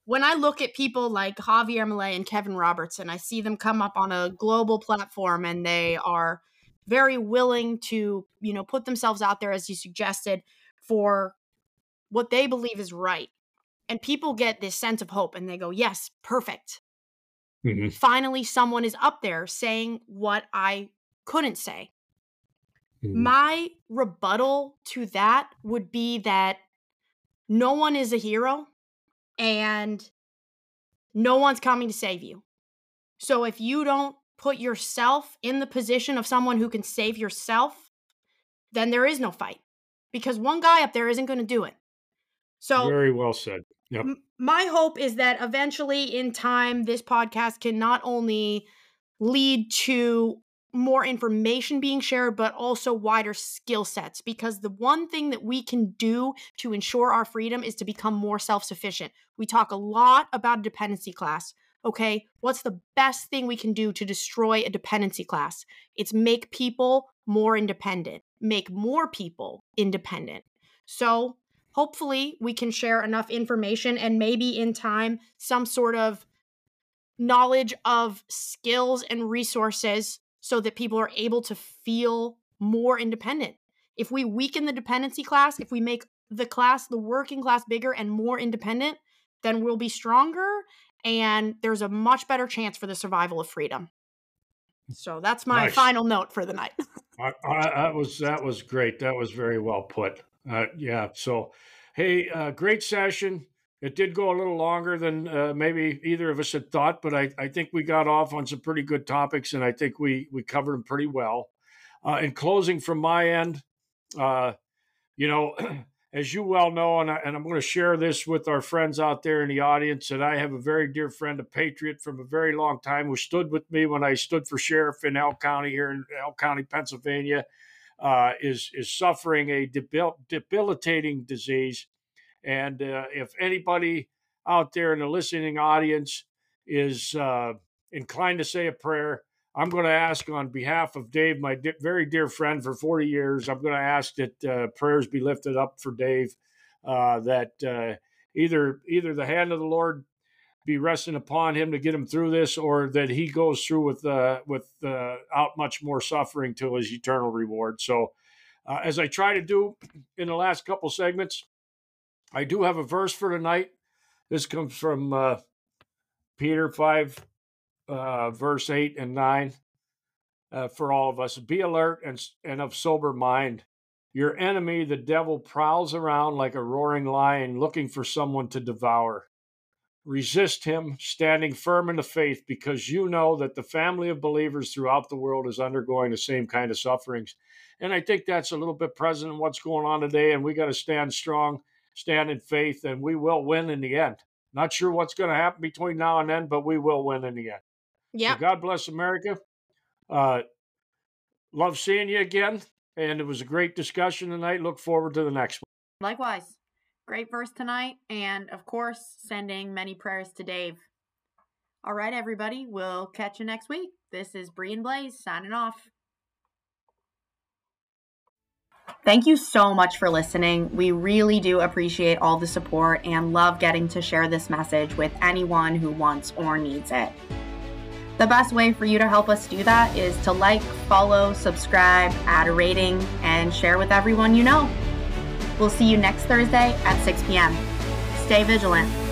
when I look at people like Javier Milei and Kevin Robertson, I see them come up on a global platform and they are very willing to, you know, put themselves out there, as you suggested, for what they believe is right. And people get this sense of hope and they go, yes, perfect. Mm-hmm. Finally, someone is up there saying what I couldn't say. Mm-hmm. My rebuttal to that would be that no one is a hero and no one's coming to save you. So if you don't put yourself in the position of someone who can save yourself, then there is no fight because one guy up there isn't going to do it. So very well said. Yep. M- my hope is that eventually in time this podcast can not only lead to more information being shared, but also wider skill sets. Because the one thing that we can do to ensure our freedom is to become more self sufficient. We talk a lot about a dependency class. Okay, what's the best thing we can do to destroy a dependency class? It's make people more independent, make more people independent. So, hopefully, we can share enough information and maybe in time, some sort of knowledge of skills and resources so that people are able to feel more independent. If we weaken the dependency class, if we make the class, the working class bigger and more independent, then we'll be stronger and there's a much better chance for the survival of freedom. So that's my nice. final note for the night. I, I, that was that was great. That was very well put. Uh, yeah. So, hey, uh, great session. It did go a little longer than uh, maybe either of us had thought, but I, I think we got off on some pretty good topics, and I think we we covered them pretty well. Uh, in closing, from my end, uh, you know, as you well know, and, I, and I'm going to share this with our friends out there in the audience, that I have a very dear friend, a patriot from a very long time, who stood with me when I stood for sheriff in Elk County here in Elk County, Pennsylvania, uh, is is suffering a debil- debilitating disease. And uh, if anybody out there in the listening audience is uh, inclined to say a prayer, I'm going to ask on behalf of Dave, my di- very dear friend for 40 years, I'm going to ask that uh, prayers be lifted up for Dave, uh, that uh, either either the hand of the Lord be resting upon him to get him through this, or that he goes through with uh, with out much more suffering to his eternal reward. So, as I try to do in the last couple segments, I do have a verse for tonight. This comes from uh, Peter 5, uh, verse 8 and 9 uh, for all of us. Be alert and, and of sober mind. Your enemy, the devil, prowls around like a roaring lion looking for someone to devour. Resist him, standing firm in the faith, because you know that the family of believers throughout the world is undergoing the same kind of sufferings. And I think that's a little bit present in what's going on today, and we got to stand strong stand in faith, and we will win in the end. Not sure what's going to happen between now and then, but we will win in the end. Yeah. So God bless America. Uh, love seeing you again. And it was a great discussion tonight. Look forward to the next one. Likewise. Great verse tonight. And of course, sending many prayers to Dave. All right, everybody. We'll catch you next week. This is Bri and Blaze signing off. Thank you so much for listening. We really do appreciate all the support and love getting to share this message with anyone who wants or needs it. The best way for you to help us do that is to like, follow, subscribe, add a rating, and share with everyone you know. We'll see you next Thursday at 6 p.m. Stay vigilant.